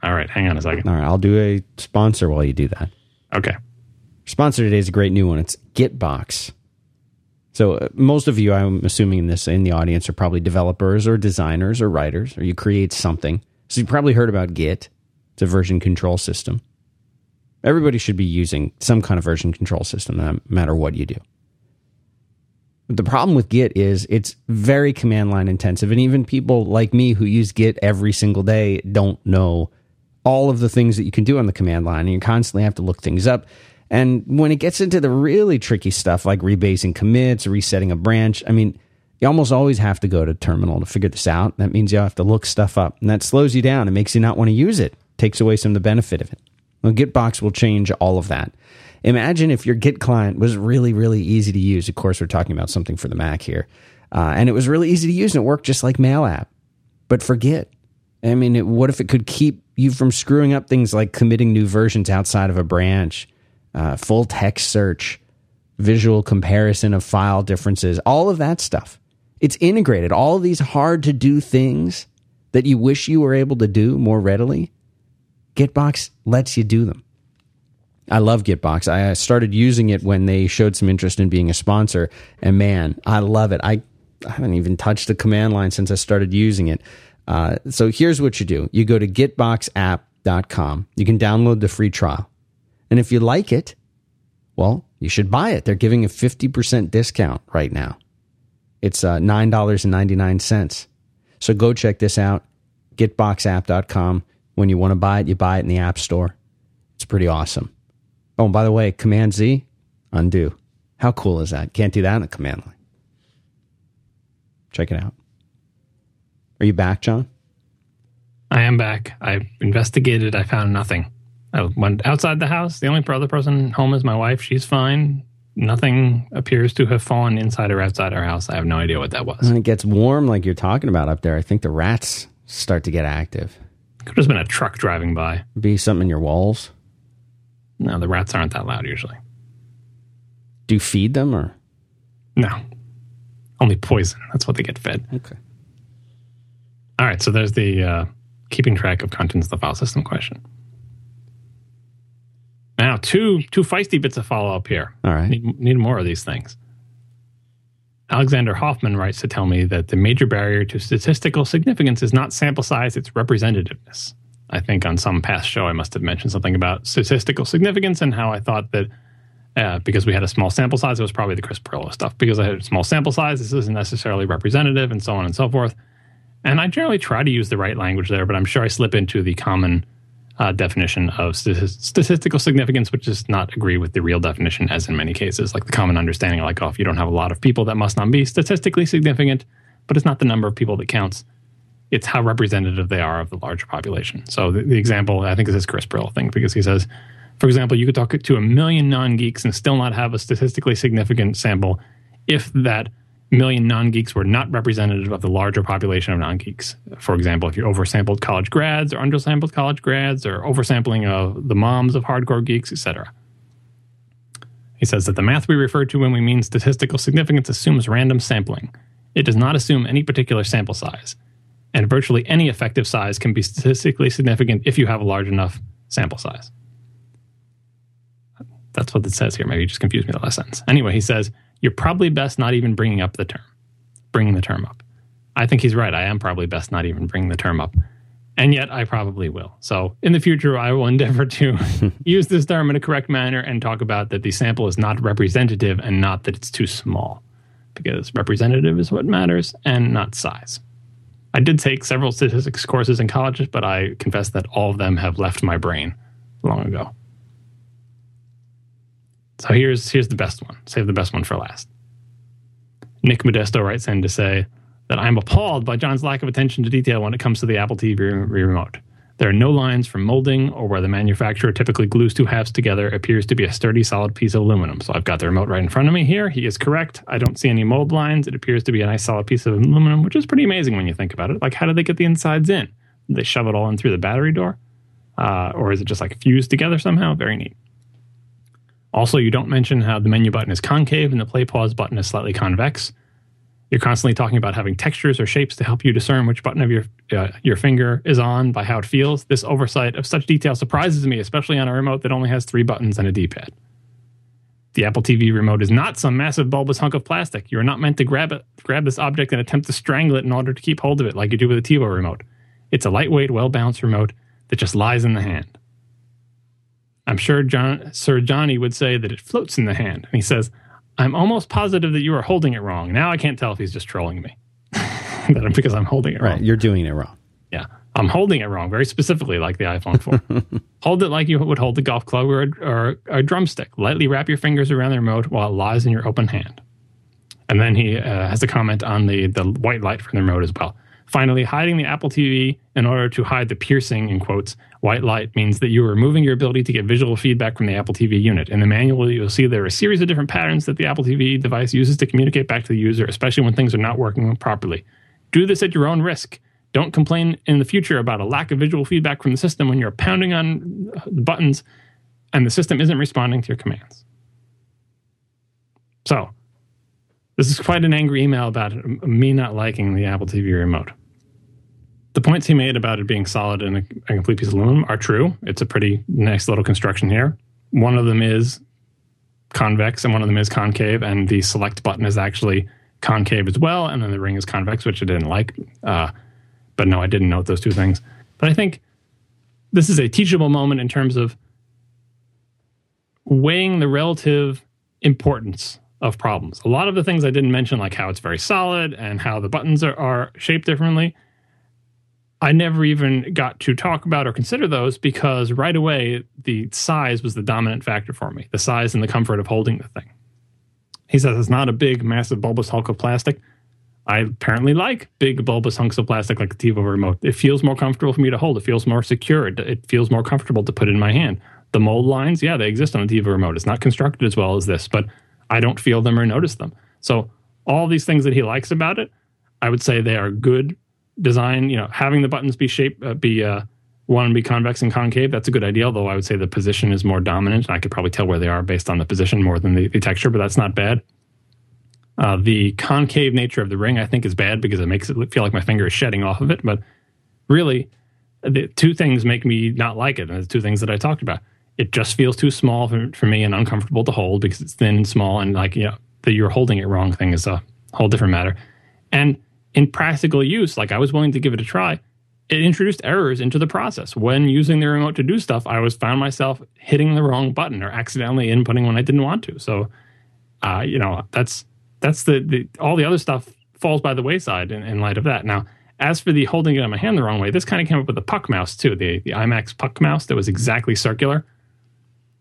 S2: All right, hang on a second.
S1: All right, I'll do a sponsor while you do that.
S2: Okay.
S1: Sponsor today is a great new one. It's Gitbox. So uh, most of you, I'm assuming in this in the audience, are probably developers or designers or writers, or you create something. So you probably heard about Git. It's a version control system. Everybody should be using some kind of version control system, no matter what you do. But the problem with Git is it's very command line intensive, and even people like me who use Git every single day don't know all of the things that you can do on the command line, and you constantly have to look things up. And when it gets into the really tricky stuff like rebasing commits, resetting a branch, I mean, you almost always have to go to terminal to figure this out. That means you have to look stuff up, and that slows you down. It makes you not want to use it, takes away some of the benefit of it. Well, Gitbox will change all of that. Imagine if your Git client was really, really easy to use. Of course, we're talking about something for the Mac here. Uh, and it was really easy to use and it worked just like Mail app. But for Git, I mean, it, what if it could keep you from screwing up things like committing new versions outside of a branch? uh, full text search, visual comparison of file differences, all of that stuff. It's integrated. All these hard to do things that you wish you were able to do more readily, Gitbox lets you do them. I love Gitbox. I started using it when they showed some interest in being a sponsor, and man, I love it. I, I haven't even touched the command line since I started using it. Uh, so here's what you do you go to gitboxapp.com. You can download the free trial. And if you like it, well, you should buy it. They're giving a 50% discount right now. It's uh, $9.99. So go check this out. Gitboxapp.com. When you want to buy it, you buy it in the App Store. It's pretty awesome. Oh, and by the way, Command Z, undo. How cool is that? Can't do that in the command line. Check it out. Are you back, John?
S2: I am back. I investigated. I found nothing. I went outside the house. The only other person home is my wife. She's fine. Nothing appears to have fallen inside or outside our house. I have no idea what that was.
S1: When it gets warm, like you're talking about up there, I think the rats start to get active.
S2: Could have been a truck driving by.
S1: Be something in your walls.
S2: No, the rats aren't that loud usually.
S1: Do you feed them or?
S2: No, only poison. That's what they get fed.
S1: Okay.
S2: All right. So there's the uh, keeping track of contents of the file system question. Now, two two feisty bits of follow up here.
S1: All right,
S2: need, need more of these things. Alexander Hoffman writes to tell me that the major barrier to statistical significance is not sample size; it's representativeness. I think on some past show I must have mentioned something about statistical significance and how I thought that uh, because we had a small sample size. It was probably the Chris Pirillo stuff because I had a small sample size. This isn't necessarily representative, and so on and so forth. And I generally try to use the right language there, but I'm sure I slip into the common uh, definition of statistical significance, which does not agree with the real definition, as in many cases, like the common understanding, like, oh, if you don't have a lot of people, that must not be statistically significant, but it's not the number of people that counts. It's how representative they are of the larger population. So the, the example, I think, is this Chris Pirillo thing, because he says, for example, you could talk to a million non geeks and still not have a statistically significant sample if that million non geeks were not representative of the larger population of non geeks. For example, if you oversampled college grads or undersampled college grads or oversampling of the moms of hardcore geeks, etc. He says that the math we refer to when we mean statistical significance assumes random sampling. It does not assume any particular sample size. And virtually any effective size can be statistically significant if you have a large enough sample size. That's what it says here. Maybe you just confused me the last sentence. Anyway, he says you're probably best not even bringing up the term, bringing the term up. I think he's right. I am probably best not even bringing the term up. And yet I probably will. So in the future, I will endeavor to use this term in a correct manner and talk about that the sample is not representative and not that it's too small, because representative is what matters and not size. I did take several statistics courses in college, but I confess that all of them have left my brain long ago. So here's here's the best one. Save the best one for last. Nick Modesto writes in to say that I'm appalled by John's lack of attention to detail when it comes to the Apple TV remote. There are no lines from molding or where the manufacturer typically glues two halves together. Appears to be a sturdy, solid piece of aluminum. So I've got the remote right in front of me here. He is correct. I don't see any mold lines. It appears to be a nice, solid piece of aluminum, which is pretty amazing when you think about it. Like, how did they get the insides in? They shove it all in through the battery door? Uh, or is it just like fused together somehow? Very neat. Also, you don't mention how the menu button is concave and the play pause button is slightly convex. You're constantly talking about having textures or shapes to help you discern which button of your uh, your finger is on by how it feels. This oversight of such detail surprises me, especially on a remote that only has three buttons and a D-pad. The Apple TV remote is not some massive bulbous hunk of plastic. You are not meant to grab it, grab this object and attempt to strangle it in order to keep hold of it like you do with a TiVo remote. It's a lightweight, well-balanced remote that just lies in the hand. I'm sure John, Sir Jony would say that it floats in the hand. And he says, I'm almost positive that you are holding it wrong. Now I can't tell if he's just trolling me because I'm holding it
S1: right,
S2: wrong.
S1: Right, you're doing it wrong.
S2: Yeah, I'm holding it wrong, very specifically, like the iPhone 4. hold it like you would hold a golf club or a, or a, drumstick. Lightly wrap your fingers around the remote while it lies in your open hand. And then he uh, has a comment on the, the white light from the remote as well. Finally, hiding the Apple TV in order to hide the piercing, in quotes, white light means that you are removing your ability to get visual feedback from the Apple TV unit. In the manual, you'll see there are a series of different patterns that the Apple TV device uses to communicate back to the user, especially when things are not working properly. Do this at your own risk. Don't complain in the future about a lack of visual feedback from the system when you're pounding on uh, the buttons and the system isn't responding to your commands. So, this is quite an angry email about um, me not liking the Apple TV remote the points he made about it being solid and a, a, complete piece of aluminum are true. It's a pretty nice little construction here. One of them is convex and one of them is concave, and the select button is actually concave as well, and then the ring is convex, which I didn't like. Uh, but no, I didn't note those two things. But I think this is a teachable moment in terms of weighing the relative importance of problems. A lot of the things I didn't mention, like how it's very solid and how the buttons are, are shaped differently, I never even got to talk about or consider those because right away the size was the dominant factor for me the size and the comfort of holding the thing. He says it's not a big, massive, bulbous hulk of plastic. I apparently like big, bulbous hunks of plastic like a TiVo remote. It feels more comfortable for me to hold. It feels more secure. It, feels more comfortable to put in my hand. The mold lines, yeah, they exist on a TiVo remote. It's not constructed as well as this, but I don't feel them or notice them. So all these things that he likes about it, I would say they are good design, you know, having the buttons be shaped, uh, be uh, one be convex and concave, that's a good idea. Although I would say the position is more dominant, I could probably tell where they are based on the position more than the, the texture, but that's not bad. Uh, the concave nature of the ring, I think, is bad because it makes it feel like my finger is shedding off of it. But really, the two things make me not like it, and the two things that I talked about. It just feels too small for, for me and uncomfortable to hold because it's thin and small, and like you know, you're holding it wrong thing is a whole different matter. And in practical use, like I was willing to give it a try, it introduced errors into the process. When using the remote to do stuff, I was found myself hitting the wrong button or accidentally inputting when I didn't want to. So, uh, you know, that's that's the, the all the other stuff falls by the wayside in, in light of that. Now, as for the holding it on my hand the wrong way, this kind of came up with the puck mouse too, the the iMac puck mouse that was exactly circular.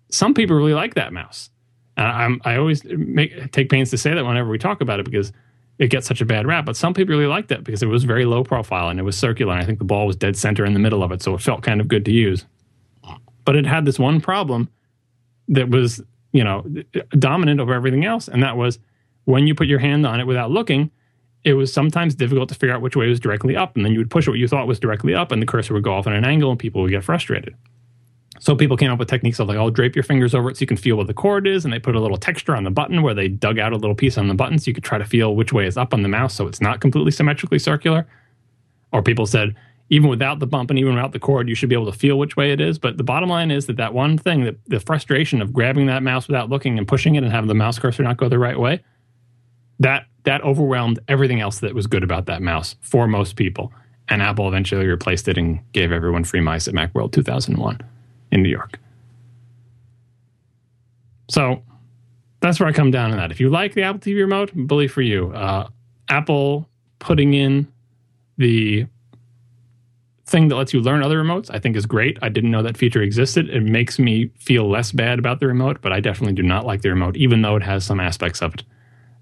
S2: Some people really like that mouse. Uh, I always make, take pains to say that whenever we talk about it because it gets such a bad rap. But some people really liked it because it was very low profile and it was circular. And I think the ball was dead center in the middle of it, so it felt kind of good to use. But it had this one problem that was, you know, dominant over everything else, and that was when you put your hand on it without looking, it was sometimes difficult to figure out which way was directly up, and then you would push what you thought was directly up, and the cursor would go off at an angle, and people would get frustrated. So people came up with techniques of like, I'll drape your fingers over it so you can feel what the cord is, and they put a little texture on the button where they dug out a little piece on the button so you could try to feel which way is up on the mouse so it's not completely symmetrically circular. Or people said, even without the bump and even without the cord, you should be able to feel which way it is. But the bottom line is that that one thing, that the frustration of grabbing that mouse without looking and pushing it and having the mouse cursor not go the right way, that that overwhelmed everything else that was good about that mouse for most people. And Apple eventually replaced it and gave everyone free mice at Macworld 2001 in New York. So that's where I come down on that. If you like the Apple TV remote, bully for you. Uh, Apple putting in the thing that lets you learn other remotes, I think is great. I didn't know that feature existed. It makes me feel less bad about the remote, but I definitely do not like the remote, even though it has some aspects of it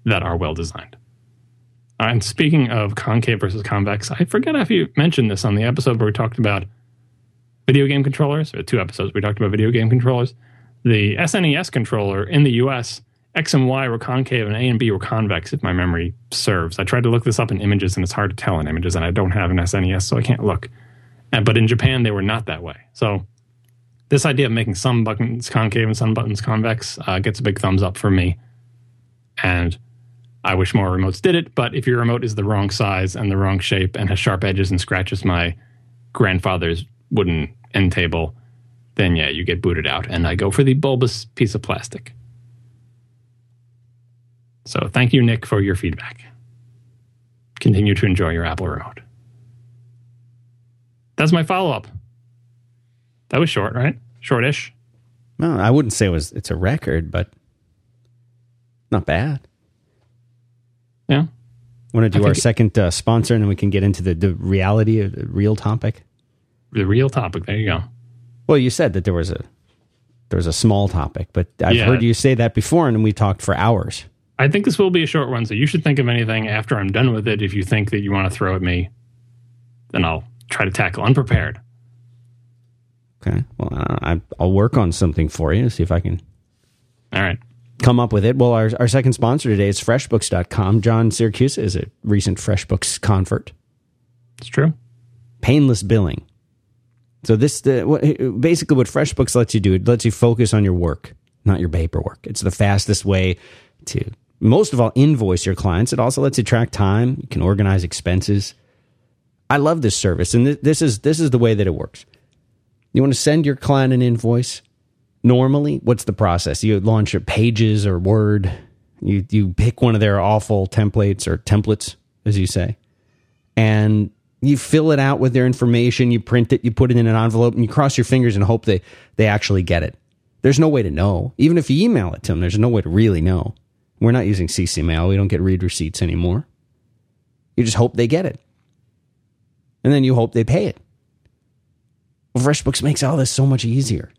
S2: that are well designed. And speaking of concave versus convex, I forget if you mentioned this on the episode where we talked about video game controllers, two episodes we talked about video game controllers. The SNES controller in the US, X and Y were concave and A and B were convex, if my memory serves. I tried to look this up in images and it's hard to tell in images, and I don't have an SNES, so I can't look. But in Japan, they were not that way. So this idea of making some buttons concave and some buttons convex uh, gets a big thumbs up for me. And I wish more remotes did it, but if your remote is the wrong size and the wrong shape and has sharp edges and scratches my grandfather's wooden end table, then yeah, you get booted out. And I go for the bulbous piece of plastic. So thank you, Nick, for your feedback. Continue to enjoy your Apple remote. That's my follow up. That was short, right? Shortish.
S1: No, I wouldn't say it was. It's a record, but not bad.
S2: Yeah.
S1: Want to do our second uh, sponsor, and then we can get into the, the reality of the real topic
S2: the real topic. There you go.
S1: Well, you said that there was a there was a small topic, but I've yeah. heard you say that before, and we talked for hours.
S2: I think this will be a short one, so you should think of anything after I'm done with it. If you think that you want to throw at me, then I'll try to tackle unprepared.
S1: Okay. Well, I, I'll work on something for you. See if I can.
S2: All right.
S1: Come up with it. Well, our, our second sponsor today is FreshBooks.com. John Siracusa is a recent FreshBooks convert.
S2: It's true.
S1: Painless billing. So this the, what, basically what FreshBooks lets you do. It lets you focus on your work, not your paperwork. It's the fastest way to most of all invoice your clients. It also lets you track time. You can organize expenses. I love this service, and th- this is this is the way that it works. You want to send your client an invoice. Normally, what's the process? You launch your Pages or Word. You you pick one of their awful templates or templates, as you say, and you fill it out with their information, you print it, you put it in an envelope, and you cross your fingers and hope they, they actually get it. There's no way to know. Even if you email it to them, there's no way to really know. We're not using CC mail. We don't get read receipts anymore. You just hope they get it. And then you hope they pay it. FreshBooks makes all this so much easier.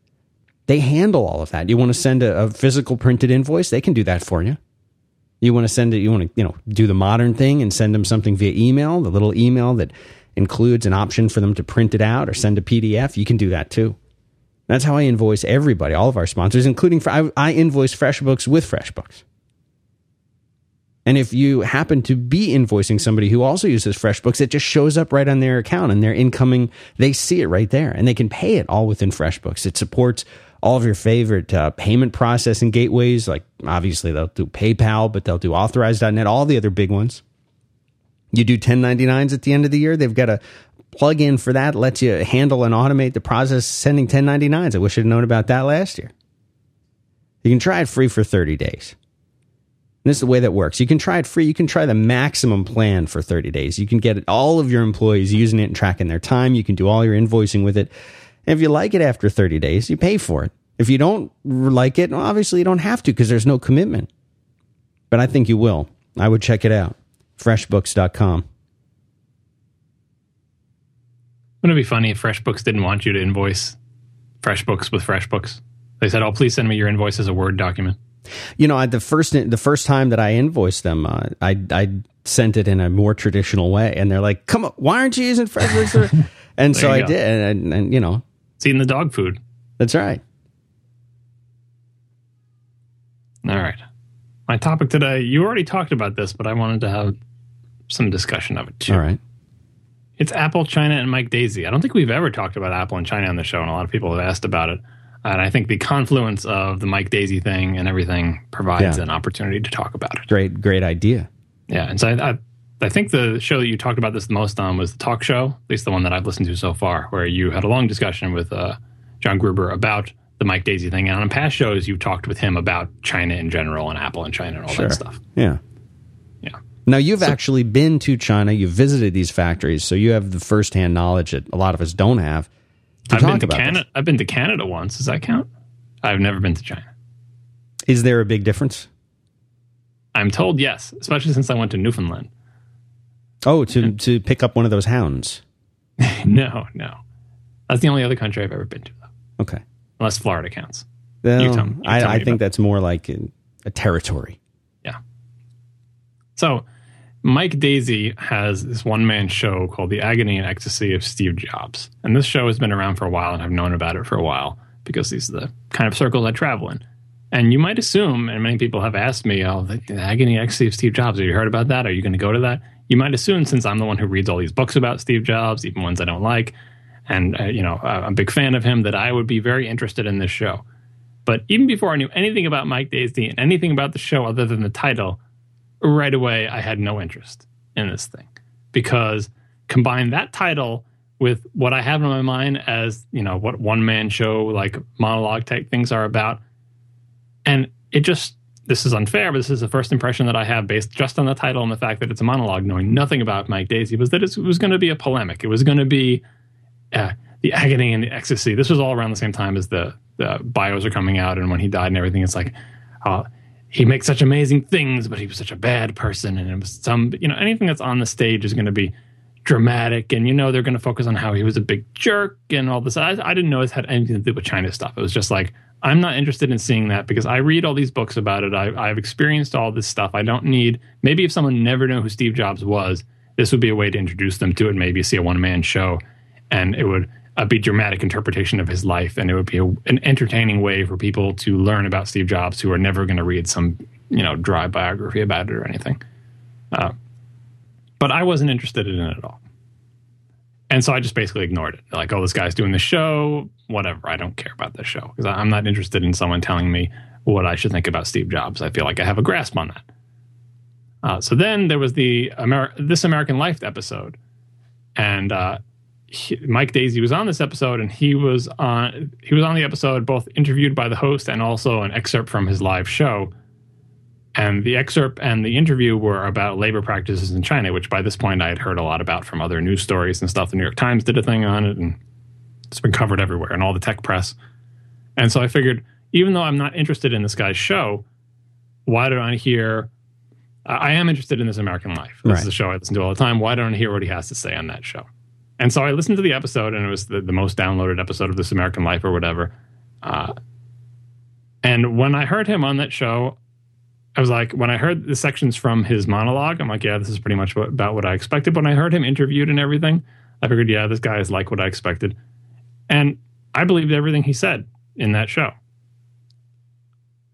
S1: They handle all of that. You want to send a, a physical printed invoice? They can do that for you. You want to send it, you want to, you know, do the modern thing and send them something via email, the little email that includes an option for them to print it out or send a PDF. You can do that too. That's how I invoice everybody, all of our sponsors, including I, I invoice FreshBooks with FreshBooks. And if you happen to be invoicing somebody who also uses FreshBooks, it just shows up right on their account and their incoming, they see it right there and they can pay it all within FreshBooks. It supports all of your favorite uh, payment processing gateways. Like obviously they'll do PayPal, but they'll do Authorize.net, all the other big ones. You do 1099s at the end of the year. They've got a plug in for that. Lets you handle and automate the process sending 1099s. I wish I'd known about that last year. You can try it free for 30 days. this is the way that works. You can try it free. You can try the maximum plan for 30 days. You can get all of your employees using it and tracking their time. You can do all your invoicing with it. If you like it after 30 days, you pay for it. If you don't like it, well, obviously you don't have to because there's no commitment. But I think you will. I would check it out. Freshbooks.com.
S2: Wouldn't it be funny if FreshBooks didn't want you to invoice FreshBooks with FreshBooks? They said, "Oh, please send me your invoice as a Word document."
S1: You know, the first the first time that I invoiced them, uh, I I sent it in a more traditional way, and they're like, "Come on, why aren't you using FreshBooks?" and so I go. did, and, and, and you know,
S2: it's eating the dog food.
S1: That's right.
S2: All right. My topic today, you already talked about this, but I wanted to have some discussion of it too.
S1: All right.
S2: It's Apple, China, and Mike Daisey. I don't think we've ever talked about Apple and China on the show, and a lot of people have asked about it. And I think the confluence of the Mike Daisey thing and everything provides yeah. an opportunity to talk about it.
S1: Great, great idea.
S2: Yeah, and so I, I, I, think the show that you talked about this the most on was the talk show, at least the one that I've listened to so far, where you had a long discussion with uh, John Gruber about the Mike Daisey thing. And on past shows, you've talked with him about China in general and Apple and China and all sure. that stuff.
S1: Yeah.
S2: Yeah.
S1: Now, you've so, actually been to China, you've visited these factories, so you have the firsthand knowledge that a lot of us don't have.
S2: I've been to Canada. This. I've been to Canada once. Does that count? I've never been to China.
S1: Is there a big difference?
S2: I'm told yes, especially since I went to Newfoundland.
S1: Oh, to mm-hmm. to pick up one of those hounds.
S2: no, no. That's the only other country I've ever been to. Though.
S1: Okay
S2: unless Florida counts.
S1: Well, you tell, you I, I think that's more like a territory.
S2: Yeah. So Mike Daisey has this one man show called The Agony and Ecstasy of Steve Jobs. And this show has been around for a while, and I've known about it for a while because these are the kind of circles I travel in. And you might assume, and many people have asked me, oh, the, the Agony and Ecstasy of Steve Jobs, have you heard about that? Are you going to go to that? You might assume, since I'm the one who reads all these books about Steve Jobs, even ones I don't like, and uh, you know I'm a big fan of him that I would be very interested in this show. But even before I knew anything about Mike Daisey and anything about the show other than the title, right away I had no interest in this thing because combine that title with what I have in my mind as you know what one man show like monologue type things are about, and it just this is unfair, but this is the first impression that I have based just on the title and the fact that it's a monologue, knowing nothing about Mike Daisey, was that it was going to be a polemic. It was going to be uh, the agony and the ecstasy. This was all around the same time as the the bios are coming out, and when he died and everything. It's like, uh, he makes such amazing things, but he was such a bad person, and it was some you know anything that's on the stage is going to be dramatic, and you know they're going to focus on how he was a big jerk and all this. I, I didn't know it had anything to do with China stuff. It was just like I'm not interested in seeing that because I read all these books about it. I, I've experienced all this stuff. I don't need maybe if someone never knew who Steve Jobs was, this would be a way to introduce them to it. Maybe see a one man show and it would uh, be dramatic interpretation of his life, and it would be a, an entertaining way for people to learn about Steve Jobs who are never going to read some you know dry biography about it or anything. Uh, but I wasn't interested in it at all, and so I just basically ignored it. Like, oh, this guy's doing the show, whatever. I don't care about this show because I'm not interested in someone telling me what I should think about Steve Jobs. I feel like I have a grasp on that. Uh, so then there was the This American Life episode, and uh, he, Mike Daisey was on this episode, and he was on he was on the episode both interviewed by the host and also an excerpt from his live show. And the excerpt and the interview were about labor practices in China, which by this point I had heard a lot about from other news stories and stuff. The New York Times did a thing on it, and it's been covered everywhere and all the tech press. And so I figured, even though I'm not interested in this guy's show, why don't I hear? I am interested in this American Life. This right. is a show I listen to all the time. Why don't I hear what he has to say on that show? And so I listened to the episode, and it was the, the most downloaded episode of This American Life or whatever. Uh, and when I heard him on that show, I was like, when I heard the sections from his monologue, I'm like, yeah, this is pretty much what, about what I expected. But when I heard him interviewed and everything, I figured, yeah, this guy is like what I expected. And I believed everything he said in that show.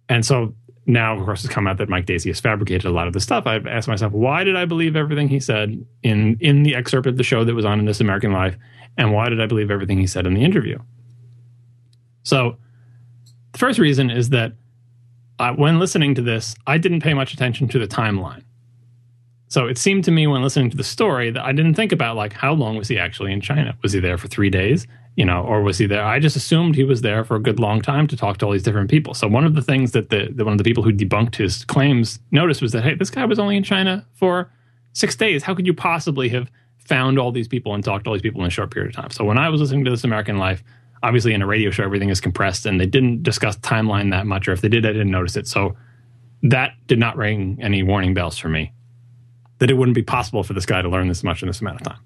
S2: And so now, of course, it's come out that Mike Daisey has fabricated a lot of the stuff. I've asked myself, why did I believe everything he said in in the excerpt of the show that was on in This American Life, and why did I believe everything he said in the interview? So, the first reason is that when listening to this, I didn't pay much attention to the timeline. So it seemed to me when listening to the story that I didn't think about like how long was he actually in China? Was he there for three days? You know, or was he there? I just assumed he was there for a good long time to talk to all these different people. So one of the things that the, the one of the people who debunked his claims noticed was that hey, this guy was only in China for six days. How could you possibly have found all these people and talked to all these people in a short period of time? So when I was listening to This American Life, obviously in a radio show everything is compressed and they didn't discuss timeline that much, or if they did, I didn't notice it. So that did not ring any warning bells for me that it wouldn't be possible for this guy to learn this much in this amount of time.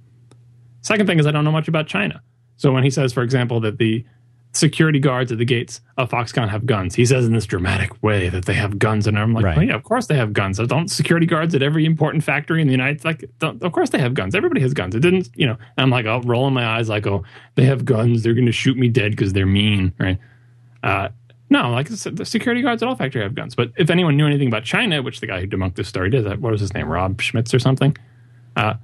S2: Second thing is I don't know much about China. So when he says, for example, that the security guards at the gates of Foxconn have guns, he says in this dramatic way that they have guns, and I'm like, right. well, yeah, of course they have guns. Don't security guards at every important factory in the United States like, of course they have guns. Everybody has guns. It didn't, you know. I'm like, oh, rolling my eyes, like, oh, they have guns. They're going to shoot me dead because they're mean, right? Uh, no, like the security guards at all factory have guns. But if anyone knew anything about China, which the guy who debunked this story did, what was his name, Rob Schmitz or something? Uh,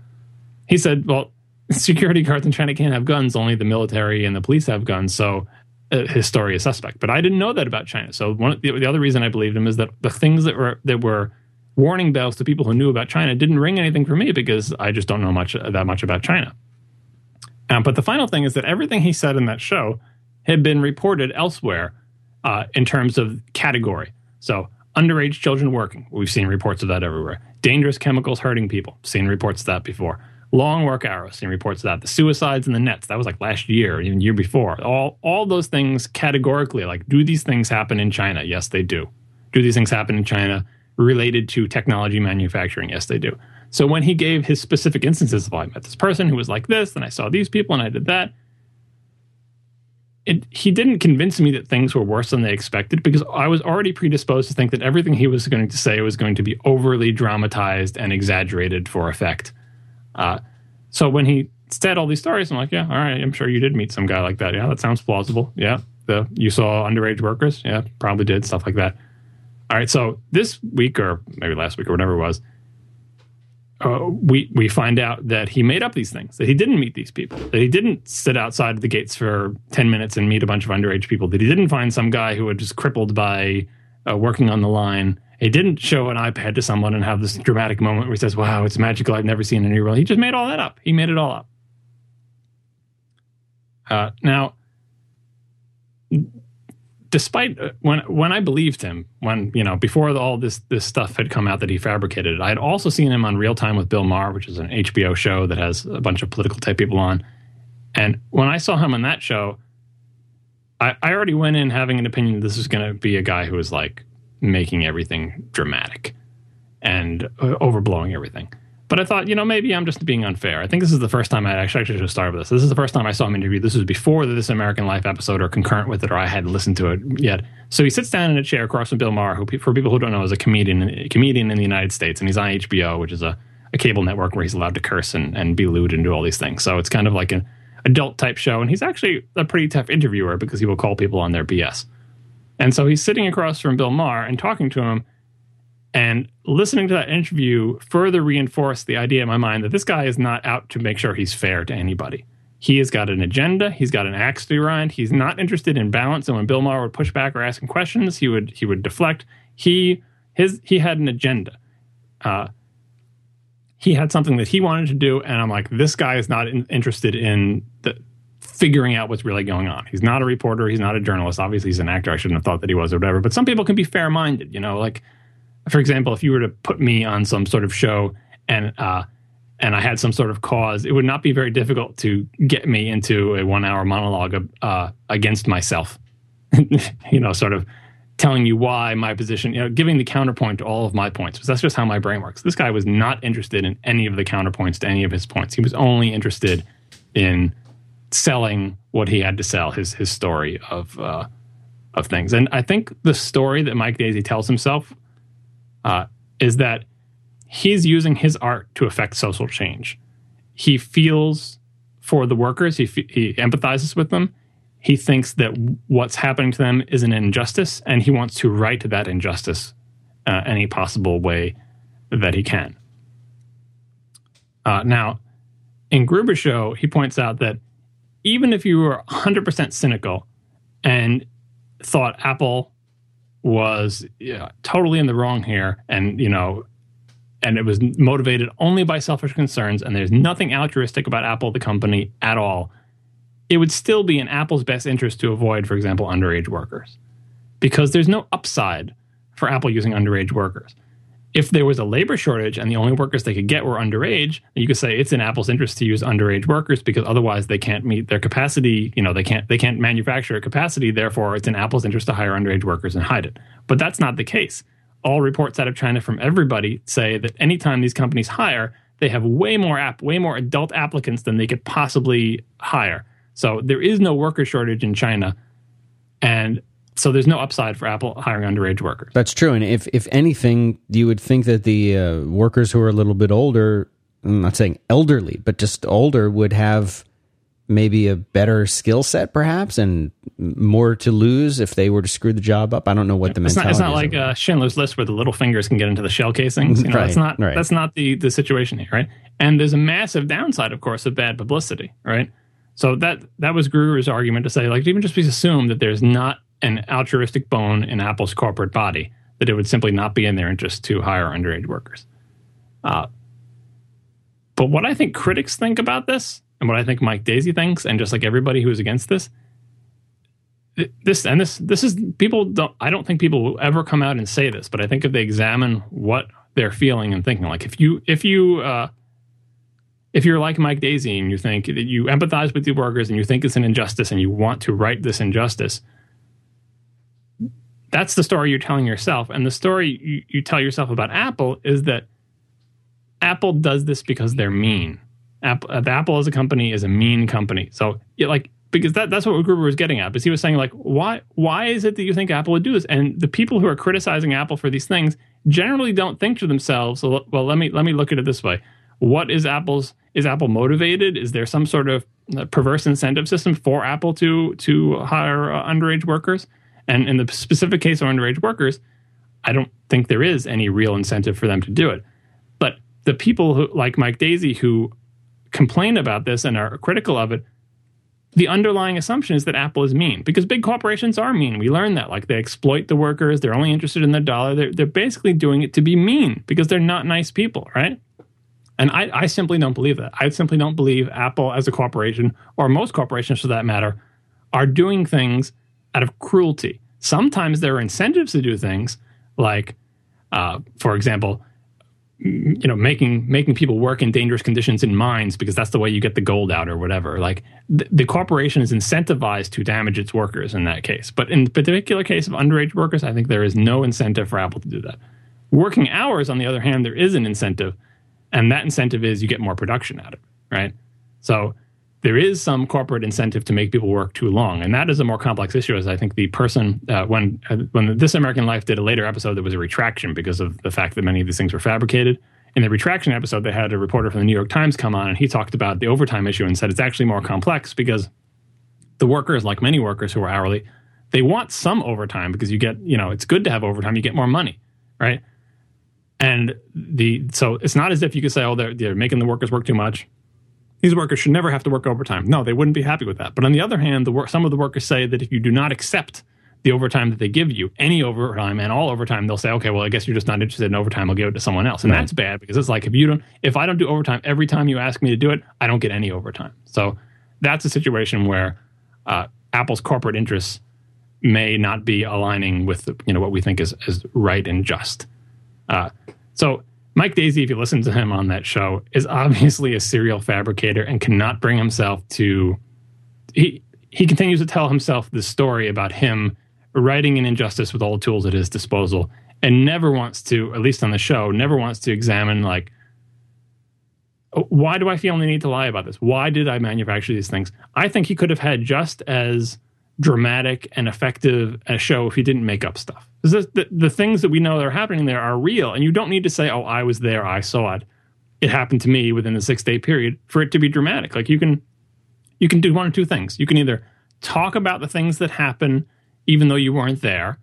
S2: he said, well, security guards in China can't have guns. Only the military and the police have guns. So uh, his story is suspect. But I didn't know that about China. So one the, the other reason I believed him is that the things that were that were warning bells to people who knew about China didn't ring anything for me because I just don't know much that much about China. Um, but the final thing is that everything he said in that show had been reported elsewhere uh, in terms of category. So, underage children working, we've seen reports of that everywhere. Dangerous chemicals hurting people, seen reports of that before. Long work hours, seen reports of that. The suicides and the nets, that was like last year, even year before. All all those things categorically, like, do these things happen in China? Yes, they do. Do these things happen in China related to technology manufacturing? Yes, they do. So when he gave his specific instances of, I met this person who was like this, and I saw these people, and I did that, it, he didn't convince me that things were worse than they expected because I was already predisposed to think that everything he was going to say was going to be overly dramatized and exaggerated for effect. Uh, so when he said all these stories, I'm like, yeah, all right, I'm sure you did meet some guy like that. Yeah, that sounds plausible. Yeah, the you saw underage workers. Yeah, probably did stuff like that. All right, so this week or maybe last week or whatever it was, uh, we we find out that he made up these things, that he didn't meet these people, that he didn't sit outside the gates for ten minutes and meet a bunch of underage people, that he didn't find some guy who was just crippled by uh, working on the line. He didn't show an iPad to someone and have this dramatic moment where he says, "Wow, it's magical! I've never seen any world." He just made all that up. He made it all up. Uh, now, despite uh, when when I believed him, when you know before all this this stuff had come out that he fabricated, I had also seen him on Real Time with Bill Maher, which is an HBO show that has a bunch of political type people on. And when I saw him on that show, I, I already went in having an opinion that this was going to be a guy who was like making everything dramatic and uh, overblowing everything. But I thought, you know, maybe I'm just being unfair. I think this is the first time I actually, actually should start with this. This is the first time I saw him interview. This was before the This American Life episode or concurrent with it, or I hadn't listened to it yet. So he sits down in a chair across from Bill Maher, who, for people who don't know, is a comedian, a comedian in the United States, and he's on HBO, which is a, a cable network where he's allowed to curse and, and be lewd and do all these things. So it's kind of like an adult type show, and he's actually a pretty tough interviewer because he will call people on their BS. And so he's sitting across from Bill Maher and talking to him and listening to that interview further reinforced the idea in my mind that this guy is not out to make sure he's fair to anybody. He has got an agenda. He's got an axe to grind. He's not interested in balance. And when Bill Maher would push back or ask him questions, he would he would deflect. He his he had an agenda. Uh, he had something that he wanted to do, and I'm like, this guy is not in, interested in the, figuring out what's really going on. He's not a reporter. He's not a journalist. Obviously, he's an actor. I shouldn't have thought that he was or whatever. But some people can be fair minded. You know, like for example, if you were to put me on some sort of show and uh, and I had some sort of cause, it would not be very difficult to get me into a one hour monologue uh, against myself. you know, sort of telling you why my position, you know, giving the counterpoint to all of my points. Because that's just how my brain works. This guy was not interested in any of the counterpoints to any of his points. He was only interested in selling what he had to sell, his his story of uh, of things. And I think the story that Mike Daisey tells himself uh, is that he's using his art to affect social change. He feels for the workers, he, he empathizes with them. He thinks that what's happening to them is an injustice, and he wants to right that injustice uh, any possible way that he can. Uh, now, in Gruber's show, he points out that even if you were 100% cynical and thought Apple was yeah, totally in the wrong here, and you know, and it was motivated only by selfish concerns, and there's nothing altruistic about Apple, the company, at all, it would still be in Apple's best interest to avoid, for example, underage workers. Because there's no upside for Apple using underage workers. If there was a labor shortage and the only workers they could get were underage, you could say it's in Apple's interest to use underage workers because otherwise they can't meet their capacity. You know, they can't they can't manufacture a capacity. Therefore, it's in Apple's interest to hire underage workers and hide it. But that's not the case. All reports out of China from everybody say that anytime these companies hire, they have way more app, way more adult applicants than they could possibly hire. So there is no worker shortage in China, and so there's no upside for Apple hiring underage workers.
S1: That's true. And if if anything, you would think that the uh, workers who are a little bit older, I'm not saying elderly, but just older, would have maybe a better skill set, perhaps, and more to lose if they were to screw the job up. I don't know what the
S2: it's
S1: mentality.
S2: Not, it's not like uh, Schindler's List where the little fingers can get into the shell casings. You know,
S1: Right,
S2: that's not
S1: right.
S2: that's not the the situation here, right? And there's a massive downside, of course, of bad publicity, right? So that that was Gruber's argument to say, like, even just assume that there's not an altruistic bone in Apple's corporate body, that it would simply not be in their interest to hire underage workers. Uh, but what I think critics think about this, and what I think Mike Daisey thinks, and just like everybody who is against this, this and this this is people don't I don't think people will ever come out and say this, but I think if they examine what they're feeling and thinking, like if you if you uh, if you're like Mike Daisey and you think that you empathize with the workers and you think it's an injustice and you want to right this injustice, that's the story you're telling yourself. And the story you, you tell yourself about Apple is that Apple does this because they're mean. Apple, uh, Apple as a company is a mean company. So, yeah, like, because that, that's what Gruber was getting at. Because he was saying, like, why why is it that you think Apple would do this? And the people who are criticizing Apple for these things generally don't think to themselves, well, well let me let me look at it this way. What is Apple's is Apple motivated? Is there some sort of uh, perverse incentive system for Apple to to hire uh, underage workers? And in the specific case of underage workers, I don't think there is any real incentive for them to do it. But the people who, like Mike Daisey, who complain about this and are critical of it, the underlying assumption is that Apple is mean because big corporations are mean. We learn that. Like they exploit the workers, they're only interested in their dollar. They're, they're basically doing it to be mean because they're not nice people, right? And I, I simply don't believe that. I simply don't believe Apple as a corporation, or most corporations for that matter, are doing things out of cruelty. Sometimes there are incentives to do things, like, uh, for example, you know, making making people work in dangerous conditions in mines because that's the way you get the gold out or whatever. Like th- the corporation is incentivized to damage its workers in that case. But in the particular case of underage workers, I think there is no incentive for Apple to do that. Working hours, on the other hand, there is an incentive, and that incentive is you get more production out of it, right? So there is some corporate incentive to make people work too long, and that is a more complex issue. As I think the person uh, when uh, when This American Life did a later episode, there was a retraction because of the fact that many of these things were fabricated. In the retraction episode, they had a reporter from the New York Times come on, and he talked about the overtime issue and said it's actually more complex because the workers, like many workers who are hourly, they want some overtime because you get, you know, it's good to have overtime. You get more money, right? And the so it's not as if you could say, oh, they're, they're making the workers work too much. These workers should never have to work overtime. No, they wouldn't be happy with that. But on the other hand, the work, some of the workers say that if you do not accept the overtime that they give you, any overtime and all overtime, they'll say, okay, well, I guess you're just not interested in overtime. I'll give it to someone else. And
S1: Right.
S2: that's bad because it's like if you don't, if I don't do overtime every time you ask me to do it, I don't get any overtime. So that's a situation where uh, Apple's corporate interests may not be aligning with the, you know what we think is, is right and just. Uh, so Mike Daisey, if you listen to him on that show, is obviously a serial fabricator and cannot bring himself to. He he continues to tell himself the story about him writing an injustice with all the tools at his disposal, and never wants to, at least on the show, never wants to examine like. "Oh, Why do I feel the need to lie about this? Why did I manufacture these things? I think he could have had just as dramatic and effective a show if he didn't make up stuff. The, the, the things that we know that are happening there are real, and you don't need to say, "Oh, I was there, I saw it, it happened to me within the six day period" for it to be dramatic. Like you can, you can do one or two things. You can either talk about the things that happen even though you weren't there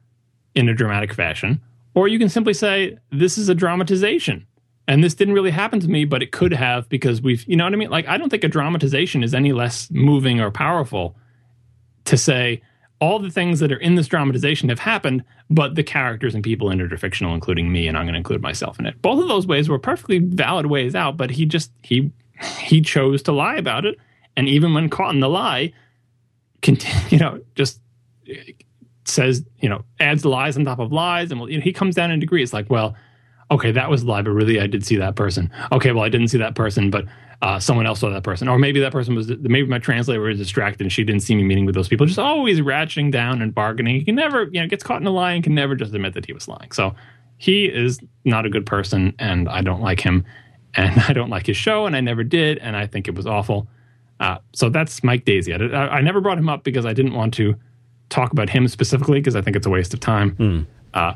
S2: in a dramatic fashion, or you can simply say, "This is a dramatization." And this didn't really happen to me, but it could have because we've, you know what I mean? Like, I don't think a dramatization is any less moving or powerful to say, all the things that are in this dramatization have happened, but the characters and people in it are fictional, including me, and I'm going to include myself in it. Both of those ways were perfectly valid ways out, but he just he he chose to lie about it, and even when caught in the lie, continue, you know, just uh, says you know adds lies on top of lies, and you know, he comes down in It's like, well, okay, that was a lie, but really I did see that person. Okay, well I didn't see that person, but uh, someone else saw that person, or maybe that person was maybe my translator was distracted and she didn't see me meeting with those people. Just always ratcheting down and bargaining. He can never, you know, gets caught in a lie and can never just admit that he was lying. So he is not a good person, and I don't like him, and I don't like his show, and I never did, and I think it was awful. Uh, so that's Mike Daisey. I, I, never brought him up because I didn't want to talk about him specifically because I think it's a waste of time. Mm. Uh,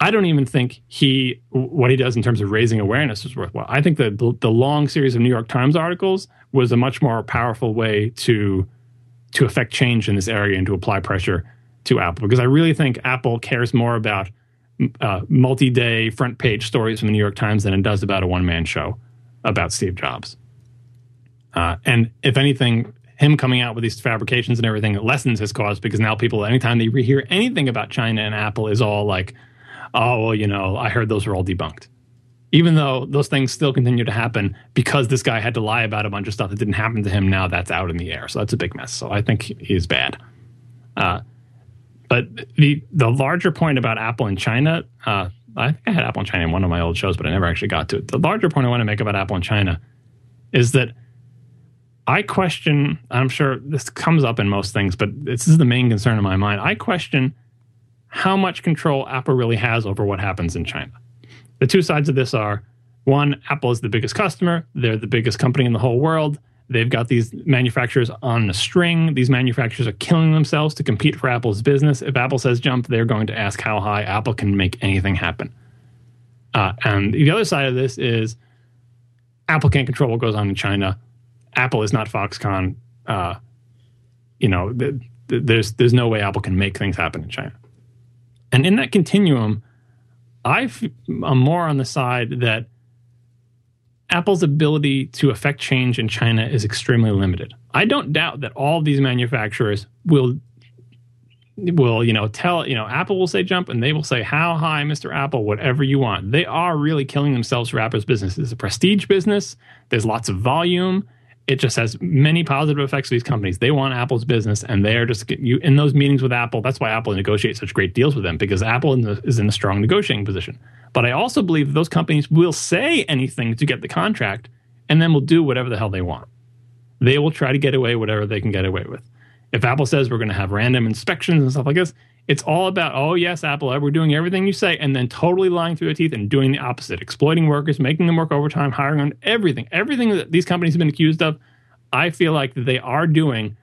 S2: I don't even think he what he does in terms of raising awareness is worthwhile. I think that the, the long series of New York Times articles was a much more powerful way to to affect change in this area and to apply pressure to Apple because I really think Apple cares more about uh, multi-day front page stories from the New York Times than it does about a one-man show about Steve Jobs. Uh, and if anything, him coming out with these fabrications and everything lessens his cause because now people, anytime they hear anything about China and Apple, is all like, oh, well, you know, I heard those were all debunked. Even though those things still continue to happen because this guy had to lie about a bunch of stuff that didn't happen to him, now that's out in the air. So that's a big mess. So I think he's bad. Uh, but the the larger point about Apple in China, uh, I think I had Apple in China in one of my old shows, but I never actually got to it. The larger point I want to make about Apple in China is that I question, I'm sure this comes up in most things, but this is the main concern in my mind. I question how much control Apple really has over what happens in China. The two sides of this are one, Apple is the biggest customer, they're the biggest company in the whole world. They've got these manufacturers on a string. These manufacturers are killing themselves to compete for Apple's business. If Apple says jump, they're going to ask how high Apple can make anything happen. Uh, and the other side of this is Apple can't control what goes on in China. Apple is not Foxconn. Uh, you know, th- th- there's there's no way Apple can make things happen in China. And in that continuum, i am more on the side that Apple's ability to affect change in China is extremely limited. I don't doubt that all these manufacturers will will you know tell you know Apple will say jump and they will say how high Mr. Apple whatever you want. They are really killing themselves for Apple's business. It's a prestige business. There's lots of volume it just has many positive effects for these companies. They want Apple's business, and they are just you in those meetings with Apple. That's why Apple negotiates such great deals with them because Apple is in a strong negotiating position. But I also believe those companies will say anything to get the contract, and then will do whatever the hell they want. They will try to get away whatever they can get away with. If Apple says we're going to have random inspections and stuff like this, it's all about, oh, yes, Apple, we're doing everything you say, and then totally lying through their teeth and doing the opposite, exploiting workers, making them work overtime, hiring on everything. Everything that these companies have been accused of, I feel like they are doing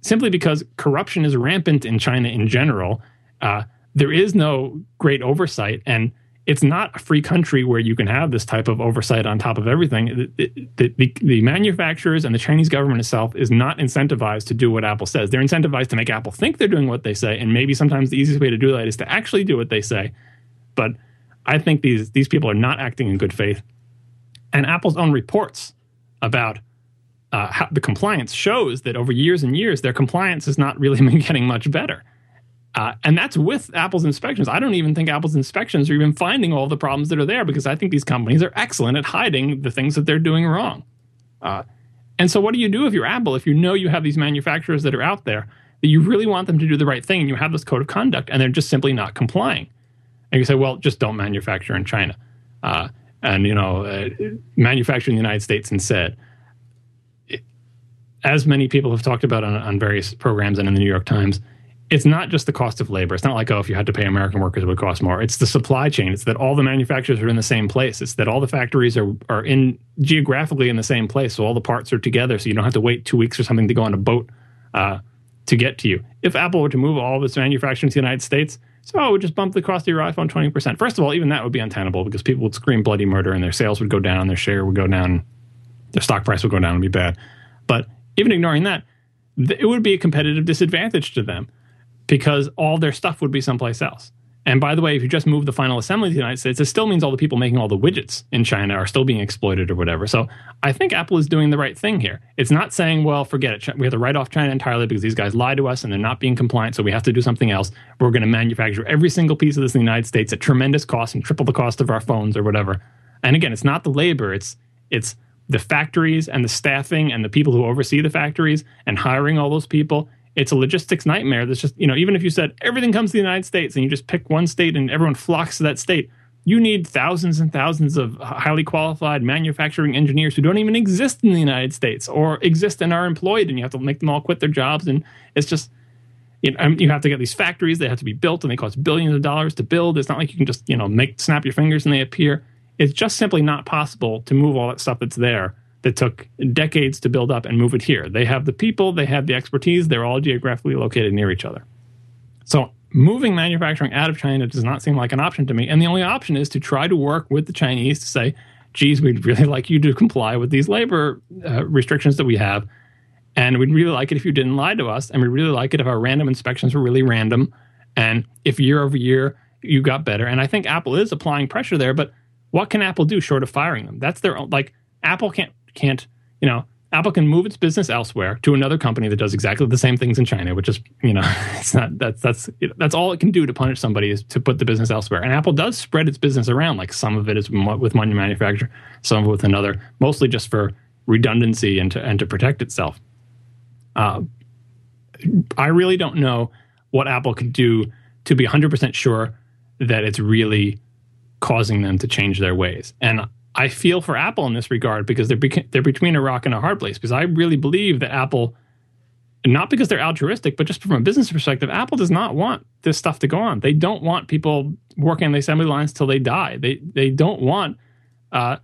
S2: simply because corruption is rampant in China in general. Uh, there is no great oversight, and it's not a free country where you can have this type of oversight on top of everything. The, the, the, manufacturers and the Chinese government itself is not incentivized to do what Apple says. They're incentivized to make Apple think they're doing what they say, and maybe sometimes the easiest way to do that is to actually do what they say. But I think these these people are not acting in good faith. And Apple's own reports about uh, the compliance shows that over years and years, their compliance has not really been getting much better. Uh, and that's with Apple's inspections. I don't even think Apple's inspections are even finding all the problems that are there because I think these companies are excellent at hiding the things that they're doing wrong. Uh, and so, what do you do if you're Apple? If you know you have these manufacturers that are out there that you really want them to do the right thing and you have this code of conduct and they're just simply not complying? And you say, well, just don't manufacture in China. Uh, and, you know, uh, manufacture in the United States instead. As many people have talked about on, on various programs and in the New York Times, it's not just the cost of labor. It's not like, oh, if you had to pay American workers, it would cost more. It's the supply chain. It's that all the manufacturers are in the same place. It's that all the factories are, are in geographically in the same place. So all the parts are together. So you don't have to wait two weeks or something to go on a boat uh, to get to you. If Apple were to move all of its manufacturing to the United States, so oh, it would just bump the cost of your iPhone 20%. First of all, even that would be untenable because people would scream bloody murder and their sales would go down, their share would go down, their stock price would go down and be bad. But even ignoring that, it would be a competitive disadvantage to them because all their stuff would be someplace else. And by the way, if you just move the final assembly to the United States, it still means all the people making all the widgets in China are still being exploited or whatever. So I think Apple is doing the right thing here. It's not saying, well, forget it. We have to write off China entirely because these guys lie to us and they're not being compliant. So we have to do something else. We're going to manufacture every single piece of this in the United States at tremendous cost and triple the cost of our phones or whatever. And again, it's not the labor. It's, it's the factories and the staffing and the people who oversee the factories and hiring all those people it's a logistics nightmare. That's just, you know, even if you said everything comes to the United States and you just pick one state and everyone flocks to that state, you need thousands and thousands of highly qualified manufacturing engineers who don't even exist in the United States or exist and are employed, and you have to make them all quit their jobs. And it's just, you, know, um, you have to get these factories, they have to be built and they cost billions of dollars to build. It's not like you can just, you know, make snap your fingers and they appear. It's just simply not possible to move all that stuff that's there that took decades to build up and move it here. They have the people, they have the expertise, they're all geographically located near each other. So moving manufacturing out of China does not seem like an option to me. And the only option is to try to work with the Chinese to say, geez, we'd really like you to comply with these labor uh, restrictions that we have. And we'd really like it if you didn't lie to us. And we'd really like it if our random inspections were really random. And if year over year you got better. And I think Apple is applying pressure there. But what can Apple do short of firing them? That's their own, like, Apple can't can't, you know, Apple can move its business elsewhere to another company that does exactly the same things in China, which is, you know, it's not that's that's that's all it can do to punish somebody is to put the business elsewhere. And Apple does spread its business around. Like some of it is with one manufacturer, some with another, mostly just for redundancy and to and to protect itself. Uh, I really don't know what Apple could do to be 100% sure that it's really causing them to change their ways. And I feel for Apple in this regard because they're beca- they're between a rock and a hard place. Because I really believe that Apple, not because they're altruistic, but just from a business perspective, Apple does not want this stuff to go on. They don't want people working on the assembly lines till they die. They they don't want uh,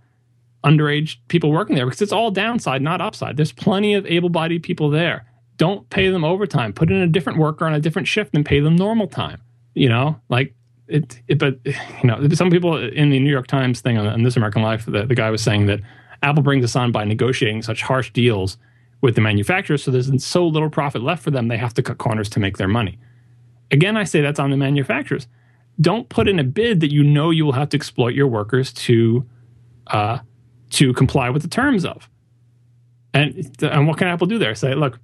S2: underage people working there because it's all downside, not upside. There's plenty of able-bodied people there. Don't pay them overtime. Put in a different worker on a different shift and pay them normal time. You know, like it, it, but you know, some people in the New York Times thing on, on This American Life, the, the guy was saying that Apple brings us on by negotiating such harsh deals with the manufacturers, so there's so little profit left for them, they have to cut corners to make their money. Again, I say that's on the manufacturers. Don't put in a bid that you know you will have to exploit your workers to uh, to comply with the terms of. And and what can Apple do there? Say, look,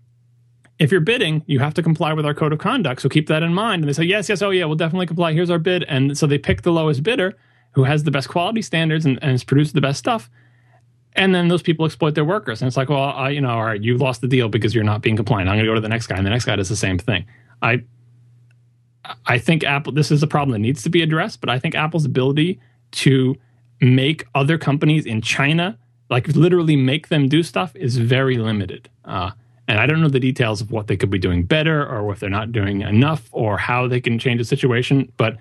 S2: if you're bidding, you have to comply with our code of conduct. So keep that in mind. And they say, yes, yes, oh yeah, we'll definitely comply. Here's our bid. And so they pick the lowest bidder who has the best quality standards and, and has produced the best stuff. And then those people exploit their workers. And it's like, well, I, you know, all right, you lost the deal because you're not being compliant. I'm going to go to the next guy, and the next guy does the same thing. I, I think Apple. This is a problem that needs to be addressed. But I think Apple's ability to make other companies in China, like literally make them do stuff, is very limited. Uh, and I don't know the details of what they could be doing better or if they're not doing enough or how they can change the situation. But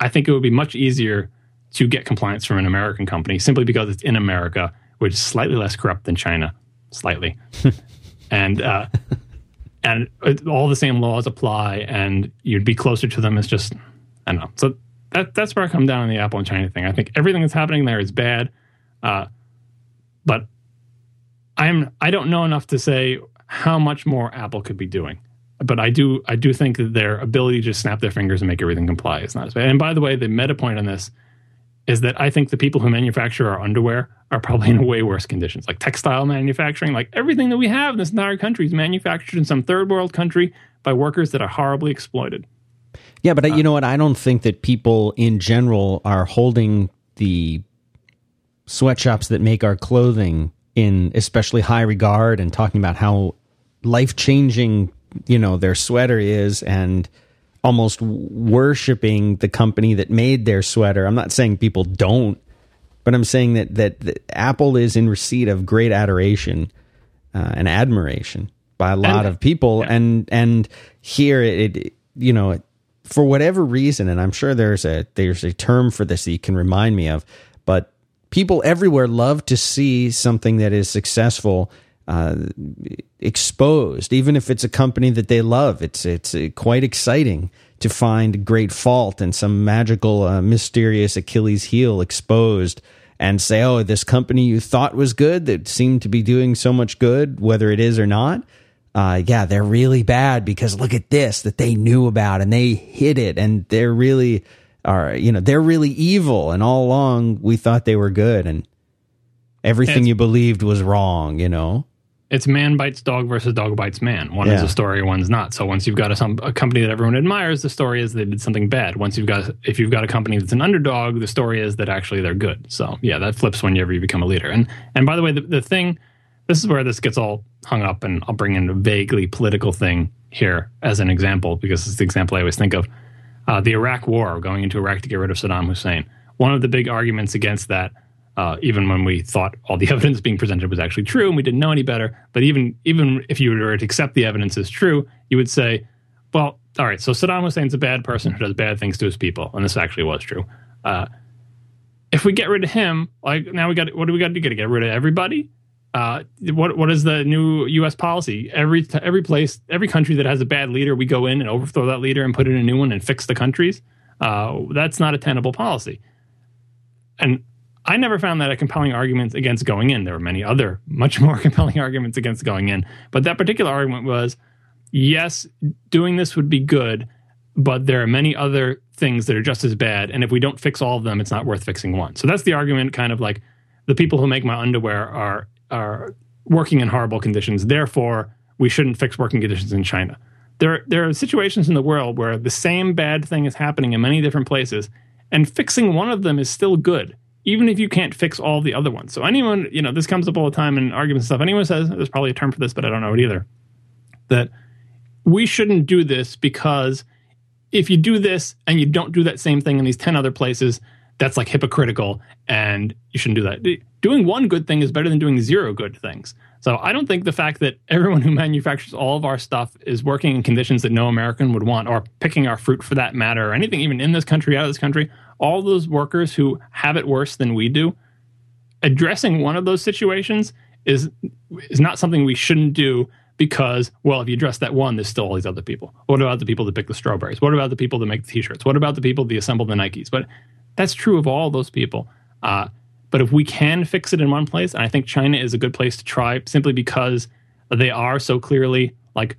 S2: I think it would be much easier to get compliance from an American company simply because it's in America, which is slightly less corrupt than China, slightly. and uh, and all the same laws apply, and you'd be closer to them. It's just, I don't know. So that, that's where I come down on the Apple and China thing. I think everything that's happening there is bad. Uh, but I'm I don't know enough to say how much more Apple could be doing. But I do I do think that their ability to just snap their fingers and make everything comply is not as bad. And by the way, the meta point on this is that I think the people who manufacture our underwear are probably in way worse conditions. Like textile manufacturing, like everything that we have in this entire country is manufactured in some third world country by workers that are horribly exploited.
S1: Yeah, but uh, you know what? I don't think that people in general are holding the sweatshops that make our clothing in especially high regard and talking about how life changing, you know, their sweater is and almost worshiping the company that made their sweater. I'm not saying people don't, but I'm saying that that, that Apple is in receipt of great adoration uh, and admiration by a lot and, of people, yeah. and and here it, it you know for whatever reason, and I'm sure there's a there's a term for this that you can remind me of, but people everywhere love to see something that is successful uh, exposed, even if it's a company that they love. It's it's uh, quite exciting to find great fault and some magical, uh, mysterious Achilles heel exposed, and say, "Oh, this company you thought was good that seemed to be doing so much good, whether it is or not." uh, yeah, they're really bad because look at this that they knew about and they hid it and they're really are you know they're really evil and all along we thought they were good and everything
S2: It's-
S1: you believed was wrong. You know,
S2: It's man bites dog versus dog bites man. One is a story, one's not. So once you've got a, some, a company that everyone admires, the story is they did something bad. Once you've got if you've got a company that's an underdog, the story is that actually they're good. So yeah, that flips whenever you become a leader. And and by the way, the, the thing, this is where this gets all hung up, and I'll bring in a vaguely political thing here as an example because it's the example I always think of. Uh, the Iraq War, going into Iraq to get rid of Saddam Hussein. One of the big arguments against that, uh, even when we thought all the evidence being presented was actually true and we didn't know any better, but even even if you were to accept the evidence as true, you would say, well, all right, so Saddam Hussein's a bad person who does bad things to his people, and this actually was true. Uh, if we get rid of him, like now we got what do we got to do? Got to get rid of everybody? Uh, what what is the new U.S. policy? Every every place, every country that has a bad leader, we go in and overthrow that leader and put in a new one and fix the countries. Uh, that's not a tenable policy. And I never found that a compelling argument against going in. There were many other much more compelling arguments against going in, but that particular argument was yes, doing this would be good, but there are many other things that are just as bad. And if we don't fix all of them, it's not worth fixing one. So that's the argument, kind of like the people who make my underwear are are working in horrible conditions. Therefore, we shouldn't fix working conditions in China. There, there are situations in the world where the same bad thing is happening in many different places, and fixing one of them is still good, even if you can't fix all the other ones. So anyone, you know, this comes up all the time in arguments and stuff. Anyone says there's probably a term for this, but I don't know it either. That we shouldn't do this because if you do this and you don't do that same thing in these 10 other places, that's like hypocritical and you shouldn't do that. Doing one good thing is better than doing zero good things. So I don't think the fact that everyone who manufactures all of our stuff is working in conditions that no American would want or picking our fruit for that matter or anything even in this country, out of this country, all those workers who have it worse than we do, addressing one of those situations is is not something we shouldn't do because well if you address that one there's still all these other people. What about the people that pick the strawberries? What about the people that make the t-shirts? What about the people that assemble the nikes? But that's true of all those people. Uh, but if we can fix it in one place and i think china is a good place to try simply because they are so clearly like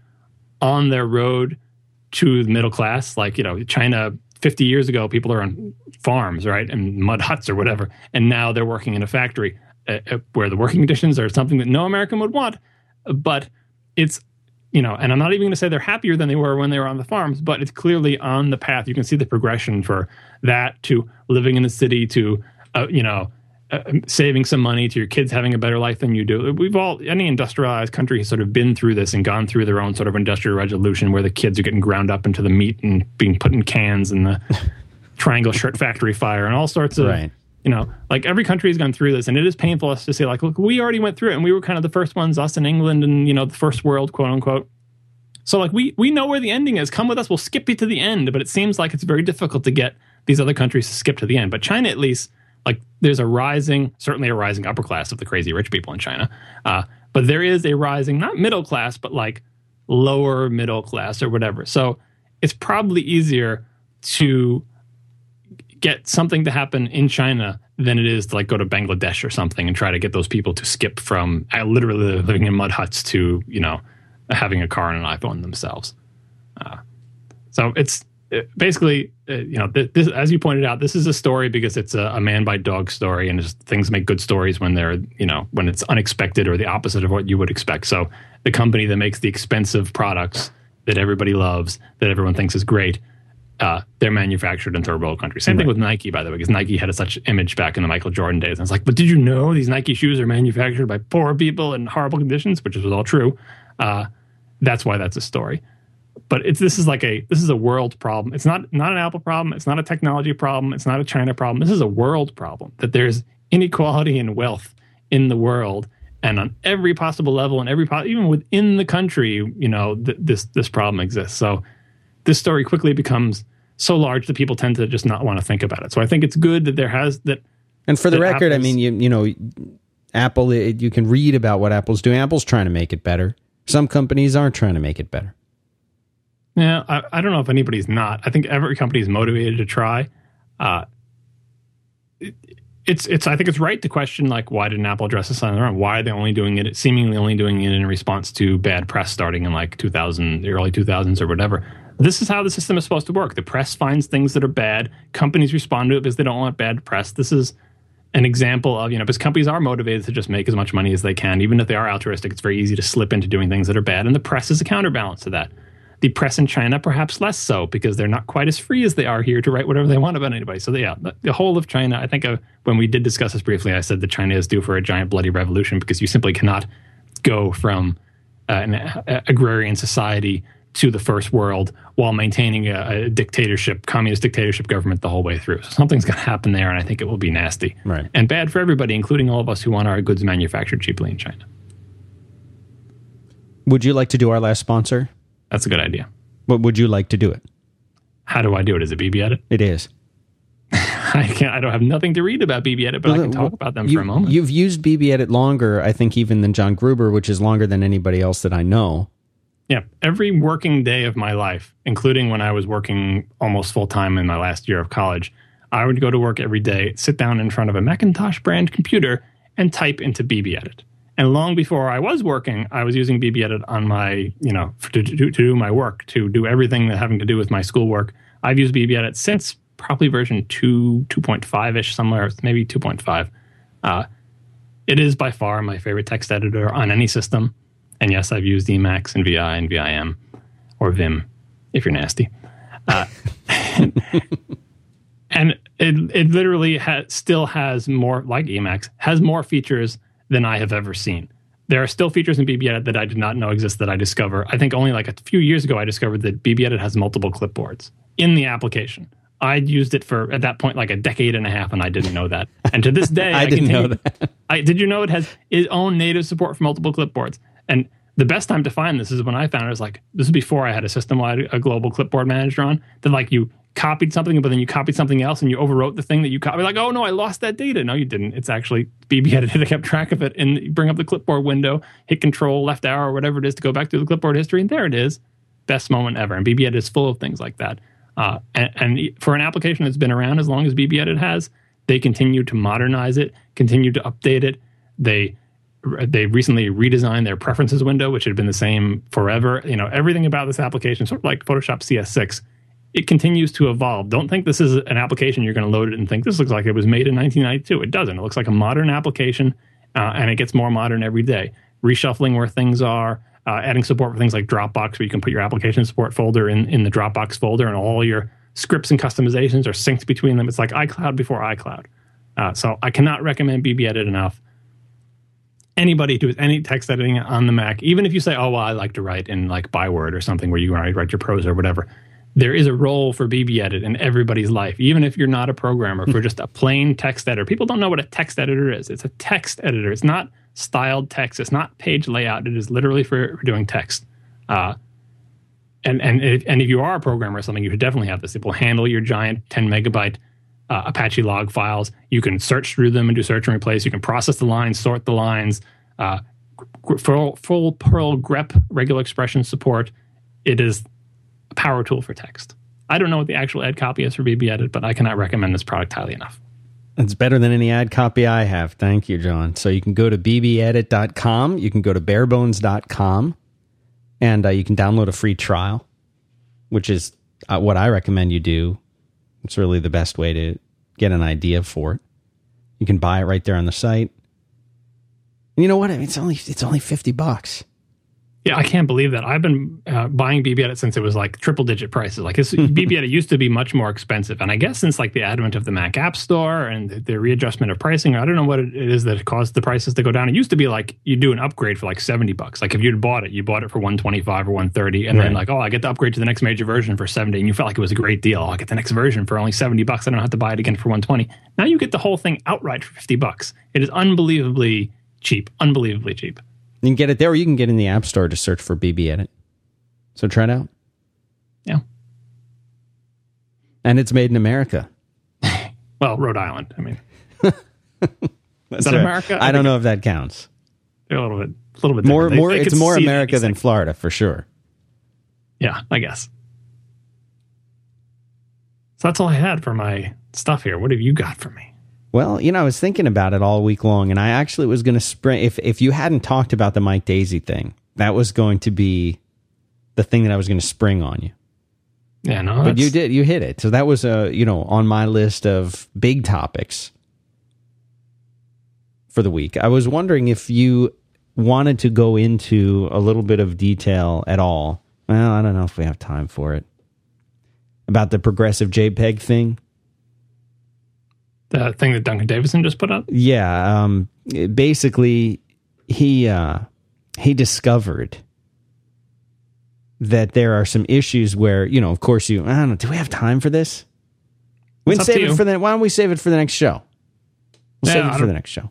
S2: on their road to the middle class. Like you know china 50 years ago people are on farms right and mud huts or whatever and now they're working in a factory uh, uh, where the working conditions are something that no american would want. But it's you know and i'm not even going to say they're happier than they were when they were on the farms but it's clearly on the path. You can see the progression for that to living in the city to uh, you know Uh, saving some money to your kids having a better life than you do we've all any industrialized country has sort of been through this and gone through their own sort of industrial revolution where the kids are getting ground up into the meat and being put in cans and the triangle shirt factory fire and all sorts of
S1: Right.
S2: you know, like every country has gone through this, and it is painful us to say, like, look, we already went through it, and we were kind of the first ones, us in England, and you know, the first world, quote unquote. So, like, we we know where the ending is. Come with us, we'll skip you to the end. But it seems like it's very difficult to get these other countries to skip to the end. But China, at least, like, there's a rising, certainly a rising upper class of the crazy rich people in China. Uh, but there is a rising, not middle class, but like lower middle class or whatever. So it's probably easier to get something to happen in China than it is to like go to Bangladesh or something and try to get those people to skip from uh, literally living in mud huts to you know having a car and an iPhone themselves. Uh, so it's basically uh, you know th- this, as you pointed out, this is a story because it's a, a man by dog story, and things make good stories when they're you know when it's unexpected or the opposite of what you would expect. So the company that makes the expensive products that everybody loves, that everyone thinks is great, uh, they're manufactured in third world countries. Same thing with Nike, by the way, because Nike had a such image back in the Michael Jordan days. And it's like, but did you know these Nike shoes are manufactured by poor people in horrible conditions, which was all true. Uh, that's why that's a story. But it's this is like a this is a world problem. It's not not an Apple problem. It's not a technology problem. It's not a China problem. This is a world problem. That there's inequality in wealth in the world, and on every possible level, and every po- even within the country, you know, th- this this problem exists. So this story quickly becomes so large that people tend to just not want to think about it. So I think it's good that there has that.
S1: And for the record, I mean, you you know, Apple. It, you can read about what Apple's doing. Apple's trying to make it better. Some companies aren't trying to make it better.
S2: Yeah, I, I don't know if anybody's not. I think every company is motivated to try. Uh, it- it's it's I think it's right to question like why didn't Apple address this on their own? Why are they only doing it seemingly only doing it in response to bad press starting in like 2000 the early 2000s or whatever. This is how the system is supposed to work. The press finds things that are bad, companies respond to it because they don't want bad press. This is an example of, you know, because companies are motivated to just make as much money as they can even if they are altruistic. It's very easy to slip into doing things that are bad and the press is a counterbalance to that the press in China perhaps less so because they're not quite as free as they are here to write whatever they want about anybody. So yeah, the, whole of China. I think uh, when we did discuss this briefly, I said that China is due for a giant bloody revolution because you simply cannot go from uh, an uh, agrarian society to the first world while maintaining a, a, dictatorship, communist dictatorship government the whole way through. So something's going to happen there, and I think it will be nasty
S1: right.
S2: and bad for everybody, including all of us who want our goods manufactured cheaply in China.
S1: Would you like to do our last sponsor?
S2: That's a good idea.
S1: What would you like to do it?
S2: How do I do it? Is it BB Edit?
S1: It is.
S2: I can't. I don't have nothing to read about BB Edit, but well, I can talk about them
S1: you,
S2: for a moment.
S1: You've used BB Edit longer, I think, even than John Gruber, which is longer than anybody else that I know.
S2: Yeah, every working day of my life, including when I was working almost full time in my last year of college, I would go to work every day, sit down in front of a Macintosh brand computer, and type into BB Edit. And long before I was working, I was using BBEdit on my, you know, to, to, to do my work, to do everything that having to do with my schoolwork. I've used BBEdit since probably version 2, 2.5 ish, somewhere, maybe 2.5. Uh, it is by far my favorite text editor on any system. And yes, I've used Emacs and VI and VIM or Vim if you're nasty. Uh, and it, it literally ha- still has more, like Emacs, has more features than I have ever seen. There are still features in BB Edit that I did not know exist that I discover. I think only like a few years ago I discovered that BB Edit has multiple clipboards in the application. I'd used it for at that point like a decade and a half, and I didn't know that. And to this day,
S1: I, I, didn't know that.
S2: I, did you know it has its own native support for multiple clipboards? And the best time to find this is when I found it. Was like this is before I had a system wide a global clipboard manager on. That like you copied something, but then you copied something else and you overwrote the thing that you copied. Like, oh no, I lost that data. No, you didn't. It's actually BB edited. I kept track of it and you bring up the clipboard window, hit control, left arrow, or whatever it is to go back to the clipboard history. And there it is. Best moment ever. And BB edit is full of things like that. Uh, and, and for an application that's been around as long as BB edit has, they continue to modernize it, continue to update it. They they recently redesigned their preferences window, which had been the same forever. You know, everything about this application, sort of like Photoshop CS6, it continues to evolve. Don't think this is an application you're going to load it and think this looks like it was made in 1992. It doesn't. It looks like a modern application, uh, and it gets more modern every day. Reshuffling where things are, uh, adding support for things like Dropbox, where you can put your application support folder in, in the Dropbox folder, and all your scripts and customizations are synced between them. It's like iCloud before iCloud. Uh, so I cannot recommend BB Edit enough. Anybody who does any text editing on the Mac, even if you say, "Oh, well, I like to write in like Byword or something where you write, write your prose or whatever," there is a role for BB Edit in everybody's life, even if you're not a programmer, for just a plain text editor. People don't know what a text editor is. It's a text editor. It's not styled text. It's not page layout. It is literally for, for doing text. Uh, and and if, and if you are a programmer or something, you should definitely have this. It will handle your giant 10 megabyte uh, Apache log files. You can search through them and do search and replace. You can process the lines, sort the lines. Uh, full, full Perl grep regular expression support. It is a power tool for text. I don't know what the actual ad copy is for BB Edit, but I cannot recommend this product highly enough.
S1: It's better than any ad copy I have. Thank you, John. So you can go to bbedit.com, you can go to barebones.com, and uh, you can download a free trial, which is uh, what I recommend you do. It's really the best way to get an idea for it. You can buy it right there on the site. And you know what? I mean, it's only it's only fifty bucks.
S2: Yeah, I can't believe that. I've been uh, buying BB Edit since it was like triple digit prices. Like BB Edit used to be much more expensive, and I guess since like the advent of the Mac App Store and the, the, readjustment of pricing, I don't know what it is that caused the prices to go down. It used to be like you do an upgrade for like seventy bucks. Like if you'd bought it, you bought it for one twenty five or one thirty, and right. then like oh, I get the upgrade to the next major version for seventy, and you felt like it was a great deal. Oh, I get the next version for only seventy bucks. I don't have to buy it again for one twenty. Now you get the whole thing outright for fifty bucks. It is unbelievably cheap, unbelievably cheap.
S1: You can get it there, or you can get in the App Store to search for BB Edit. So try it out.
S2: Yeah.
S1: And it's made in America.
S2: well, Rhode Island. I mean, is that America?
S1: I, I don't know if that counts.
S2: A little bit, a little bit
S1: more. They, more. They it's more America than Florida for sure.
S2: Yeah, I guess. So that's all I had for my stuff here. What have you got for me?
S1: Well, you know, I was thinking about it all week long, and I actually was going to spring. If if you hadn't talked about the Mike Daisey thing, that was going to be the thing that I was going to spring on you.
S2: Yeah, no,
S1: but you did. You hit it. So that was a uh, you know on my list of big topics for the week. I was wondering if you wanted to go into a little bit of detail at all. Well, I don't know if we have time for it about the progressive JPEG thing
S2: the thing that Duncan Davidson just put up?
S1: Yeah, um, basically he uh, he discovered that there are some issues where you know, of course, you I don't know. Do we have time for this? We can save it for the. Why don't we save it for the next show? We'll yeah, save it for the next show.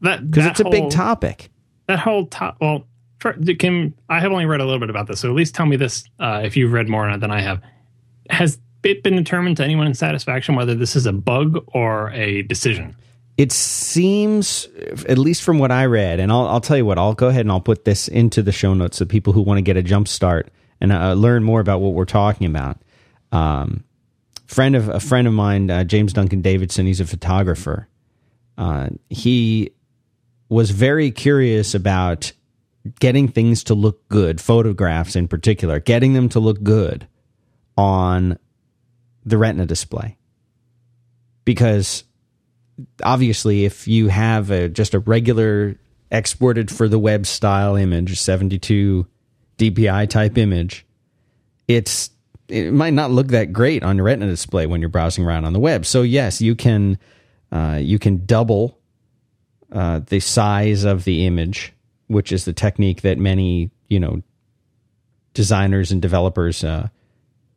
S2: That
S1: because it's a big topic.
S2: That whole top. Well, for, Kim, I have only read a little bit about this, so at least tell me this uh, if you've read more on it than I have. Has it been determined to anyone's satisfaction whether this is a bug or a decision?
S1: It seems, at least from what I read, and I'll, I'll tell you what, I'll go ahead and I'll put this into the show notes so people who want to get a jump start and uh, learn more about what we're talking about. Um, friend of a friend of mine, uh, James Duncan Davidson, he's a photographer. Uh, he was very curious about getting things to look good, photographs in particular, getting them to look good on the retina display. Because obviously if you have a, just a regular exported for the web style image 72 dpi type image it's it might not look that great on your retina display when you're browsing around on the web. So yes you can uh, you can double uh, the size of the image which is the technique that many you know designers and developers uh,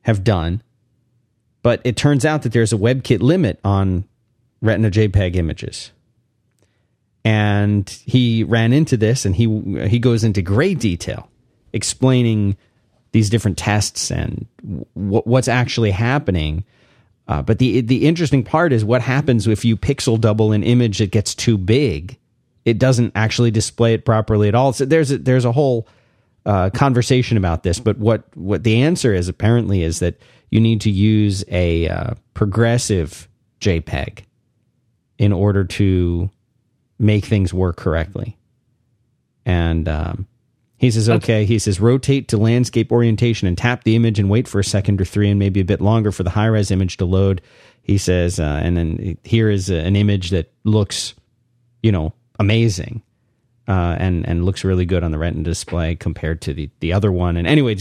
S1: have done but it turns out that there's a WebKit limit on Retina JPEG images. And he ran into this and he he goes into great detail explaining these different tests and w- what's actually happening. Uh, but the the interesting part is what happens if you pixel double an image that gets too big. It doesn't actually display it properly at all. So there's a, there's a whole uh, conversation about this. But what what the answer is apparently is that you need to use a uh, progressive JPEG in order to make things work correctly. And um, he says, okay. He says, rotate to landscape orientation and tap the image and wait for a second or three and maybe a bit longer for the high res image to load. He says, uh, and then here is an image that looks, you know, amazing. Uh, and and looks really good on the Retina display compared to the the other one. And anyway,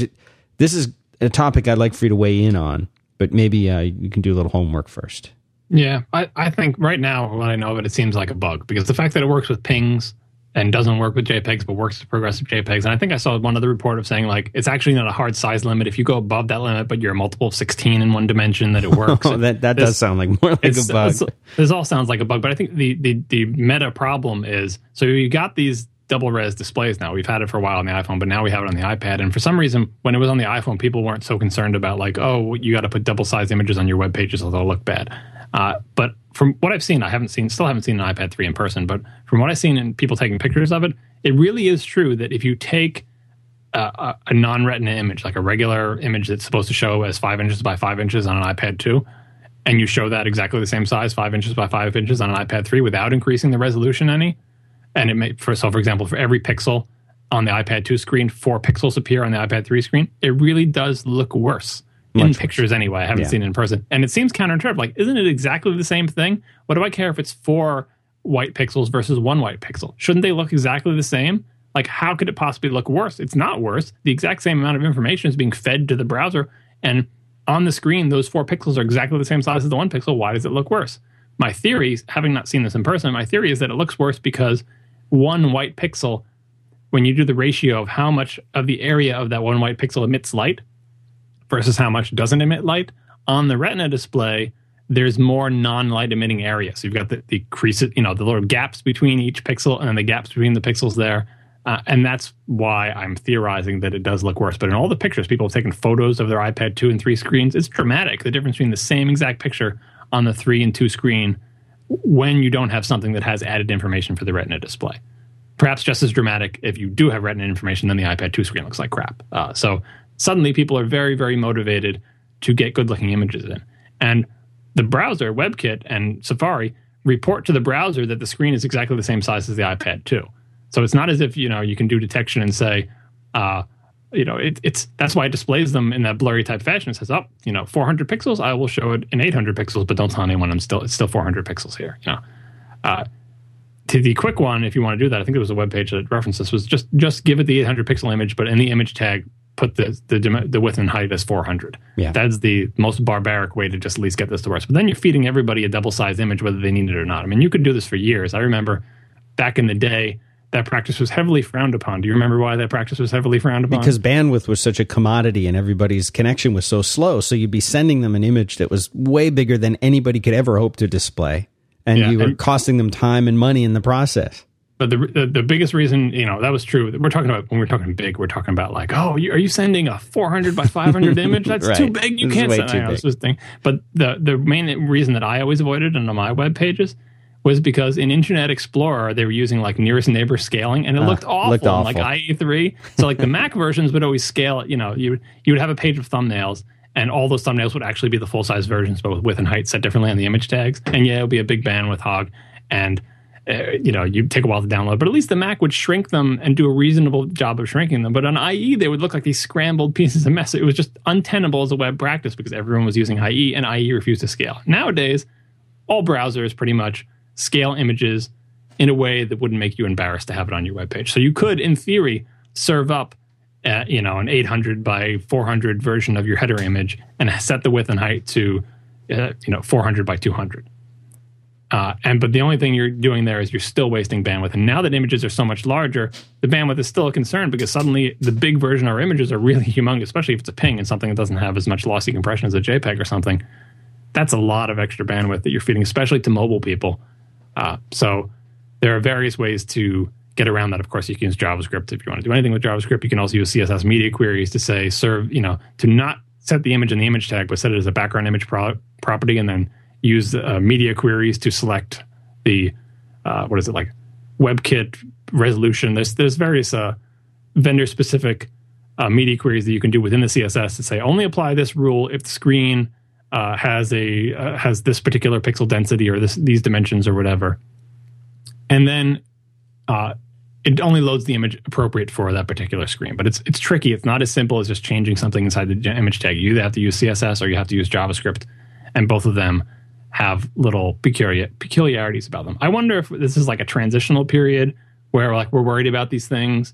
S1: this is a topic I'd like for you to weigh in on, but maybe uh, you can do a little homework first.
S2: Yeah, I, I think right now, what I know of it, it seems like a bug because the fact that it works with pings and doesn't work with JPEGs, but works with progressive JPEGs. And I think I saw one other report of saying like it's actually not a hard size limit. If you go above that limit, but you're a multiple of 16 in one dimension, that it works.
S1: oh, that that this, does sound like more like a bug.
S2: This all sounds like a bug, but I think the, the the meta problem is so you got these double res displays now. We've had it for a while on the iPhone, but now we have it on the iPad. And for some reason, when it was on the iPhone, people weren't so concerned about like, oh, you got to put double size images on your web pages or they'll look bad. Uh, but from what I've seen, I haven't seen, still haven't seen an iPad 3 in person, but from what I've seen in people taking pictures of it, it really is true that if you take a, a non-retina image, like a regular image that's supposed to show as five inches by five inches on an iPad 2, and you show that exactly the same size, five inches by five inches on an iPad 3 without increasing the resolution any, and it may for so for example for every pixel on the iPad 2 screen, four pixels appear on the iPad 3 screen. It really does look worse Much in pictures anyway. I haven't yeah. seen it in person, and it seems counterintuitive. Like, isn't it exactly the same thing? What do I care if it's four white pixels versus one white pixel? Shouldn't they look exactly the same? Like, how could it possibly look worse? It's not worse. The exact same amount of information is being fed to the browser, and on the screen, those four pixels are exactly the same size as the one pixel. Why does it look worse? My theory, having not seen this in person, my theory is that it looks worse because one white pixel, when you do the ratio of how much of the area of that one white pixel emits light versus how much doesn't emit light, on the retina display, there's more non-light emitting area. So you've got the, the creases, you know, the little gaps between each pixel and the gaps between the pixels there. Uh, and that's why I'm theorizing that it does look worse. But in all the pictures, people have taken photos of their iPad 2 and 3 screens. It's dramatic, the difference between the same exact picture on the 3 and 2 screen when you don't have something that has added information for the retina display. Perhaps just as dramatic if you do have retina information, then the iPad 2 screen looks like crap. Uh, so suddenly people are very, very motivated to get good looking images in. And the browser, WebKit, and Safari report to the browser that the screen is exactly the same size as the iPad 2 So it's not as if you know you can do detection and say, uh, you know, it, it's that's why it displays them in that blurry type fashion. It says, "Oh, you know, 400 pixels. I will show it in 800 pixels, but don't tell anyone I'm still it's still 400 pixels here." You know, uh, to the quick one, if you want to do that, I think there was a web page that referenced this. Was just just give it the 800 pixel image, but in the image tag, put the the, the width and height as 400.
S1: Yeah.
S2: That's the most barbaric way to just at least get this to work. But then you're feeding everybody a double sized image, whether they need it or not. I mean, you could do this for years. I remember back in the day, that practice was heavily frowned upon. Do you remember why that practice was heavily frowned upon?
S1: Because bandwidth was such a commodity and everybody's connection was so slow. So you'd be sending them an image that was way bigger than anybody could ever hope to display. And
S2: Yeah,
S1: you were
S2: and-
S1: costing them time and money in the process.
S2: But the, the the biggest reason, you know, that was true. We're talking about when we're talking big, we're talking about like, oh, you, are you sending a 400 by 500 image? That's too big. You
S1: This
S2: can't send know, this was thing. But the the main reason that I always avoided it on my web pages was because in Internet Explorer they were using like nearest neighbor scaling, and it
S1: Ah,
S2: looked awful.
S1: looked
S2: on, Like. IE3, so like the Mac versions would always scale. it, You know, you you would have a page of thumbnails. And all those thumbnails would actually be the full size versions, but with width and height set differently on the image tags. And yeah, it would be a big bandwidth hog. And uh, you know, you take a while to download, but at least the Mac would shrink them and do a reasonable job of shrinking them. But on IE, they would look like these scrambled pieces of mess. It was just untenable as a web practice because everyone was using IE and IE refused to scale. Nowadays, all browsers pretty much scale images in a way that wouldn't make you embarrassed to have it on your webpage. So you could, in theory, serve up, uh, you know, an 800 by 400 version of your header image and set the width and height to, uh, you know, 400 by 200. Uh, and but the only thing you're doing there is you're still wasting bandwidth. And now that images are so much larger, the bandwidth is still a concern because suddenly the big version of our images are really humongous, especially if it's a ping and something that doesn't have as much lossy compression as a JPEG or something. That's a lot of extra bandwidth that you're feeding, especially to mobile people. Uh, so there are various ways to get around that. Of course, you can use JavaScript if you want to do anything with JavaScript. You can also use CSS media queries to say serve, you know, to not set the image in the image tag, but set it as a background image pro- property, and then use uh, media queries to select the uh, what is it like WebKit resolution. There's there's various uh, vendor specific uh, media queries that you can do within the CSS to say only apply this rule if the screen uh, has a uh, has this particular pixel density or this these dimensions or whatever, and then uh, it only loads the image appropriate for that particular screen. But it's it's tricky. It's not as simple as just changing something inside the image tag. You either have to use CSS or you have to use JavaScript, and both of them have little peculiar peculiarities about them. I wonder if this is like a transitional period where like we're worried about these things,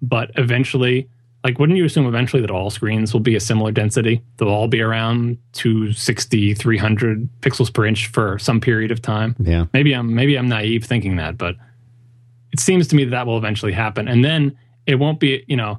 S2: but eventually, like wouldn't you assume eventually that all screens will be a similar density? They'll all be around 260, 300 pixels per inch for some period of time.
S1: Yeah.
S2: Maybe I'm maybe I'm naive thinking that, but it seems to me that that will eventually happen, and then it won't be you know,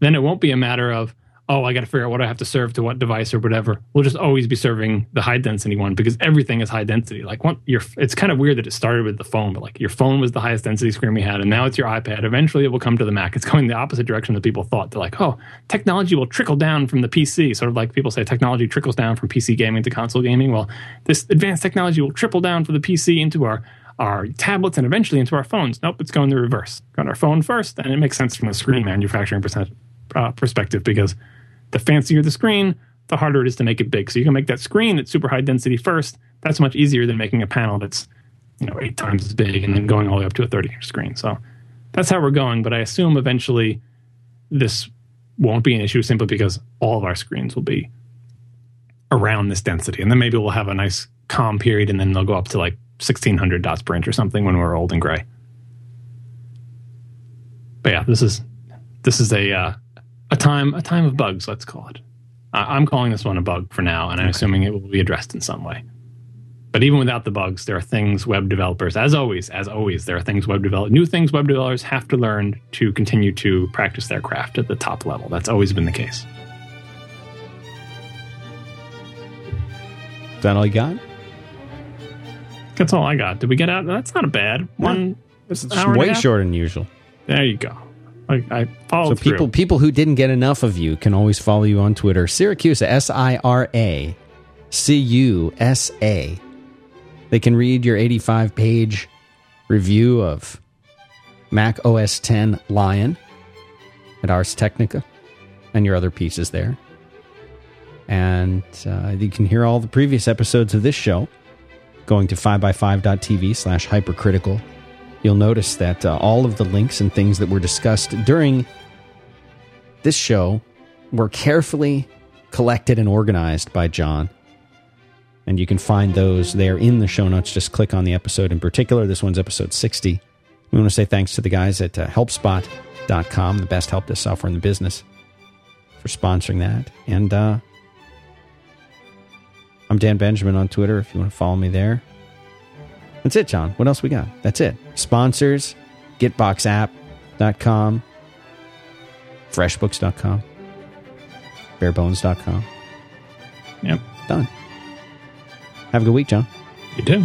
S2: then it won't be a matter of oh I got to figure out what I have to serve to what device or whatever. We'll just always be serving the high density one because everything is high density. Like one, your it's kind of weird that it started with the phone, but like your phone was the highest density screen we had, and now it's your iPad. Eventually, it will come to the Mac. It's going the opposite direction that people thought. They're like, oh, technology will trickle down from the PC. Sort of like people say technology trickles down from PC gaming to console gaming. Well, this advanced technology will trickle down from the PC into our our tablets and eventually into our phones. Nope, it's going the reverse. Go on our phone first, and it makes sense from the screen manufacturing percent, uh, perspective because the fancier the screen, the harder it is to make it big. So you can make that screen that's super high density first. That's much easier than making a panel that's you know eight times as big and then going all the way up to a 30 inch screen. So that's how we're going. But I assume eventually this won't be an issue simply because all of our screens will be around this density. And then maybe we'll have a nice calm period and then they'll go up to like 1600 dots per inch or something when we're old and gray. But yeah, this is this is a uh, a time a time of bugs. Let's call it. I I'm calling this one a bug for now, and I'm assuming it will be addressed in some way. But even without the bugs, there are things web developers, as always, as always, there are things web develop new things web developers have to learn to continue to practice their craft at the top level. That's always been the case.
S1: Is that all you got?
S2: That's all I got. Did we get out? That's not a bad one.
S1: It's
S2: hour
S1: way
S2: half?
S1: shorter than usual.
S2: There you go. I, I
S1: So
S2: through.
S1: people people who didn't get enough of you can always follow you on Twitter. Siracusa S I R A C U S A. They can read your 85 page review of Mac OS 10 Lion at Ars Technica and your other pieces there. And uh, you can hear all the previous episodes of this show going to 5by5.tv slash hypercritical, you'll notice that uh, all of the links and things that were discussed during this show were carefully collected and organized by John. And you can find those there in the show notes. Just click on the episode in particular. This one's episode 60. We want to say thanks to the guys at uh, helpspot.com, the best help desk software in the business, for sponsoring that. And uh, I'm Dan Benjamin on Twitter if you want to follow me there. That's it, John. What else we got? That's it. Sponsors, getboxapp.com, freshbooks.com, barebones.com.
S2: Yep.
S1: Done. Have a good week, John.
S2: You do.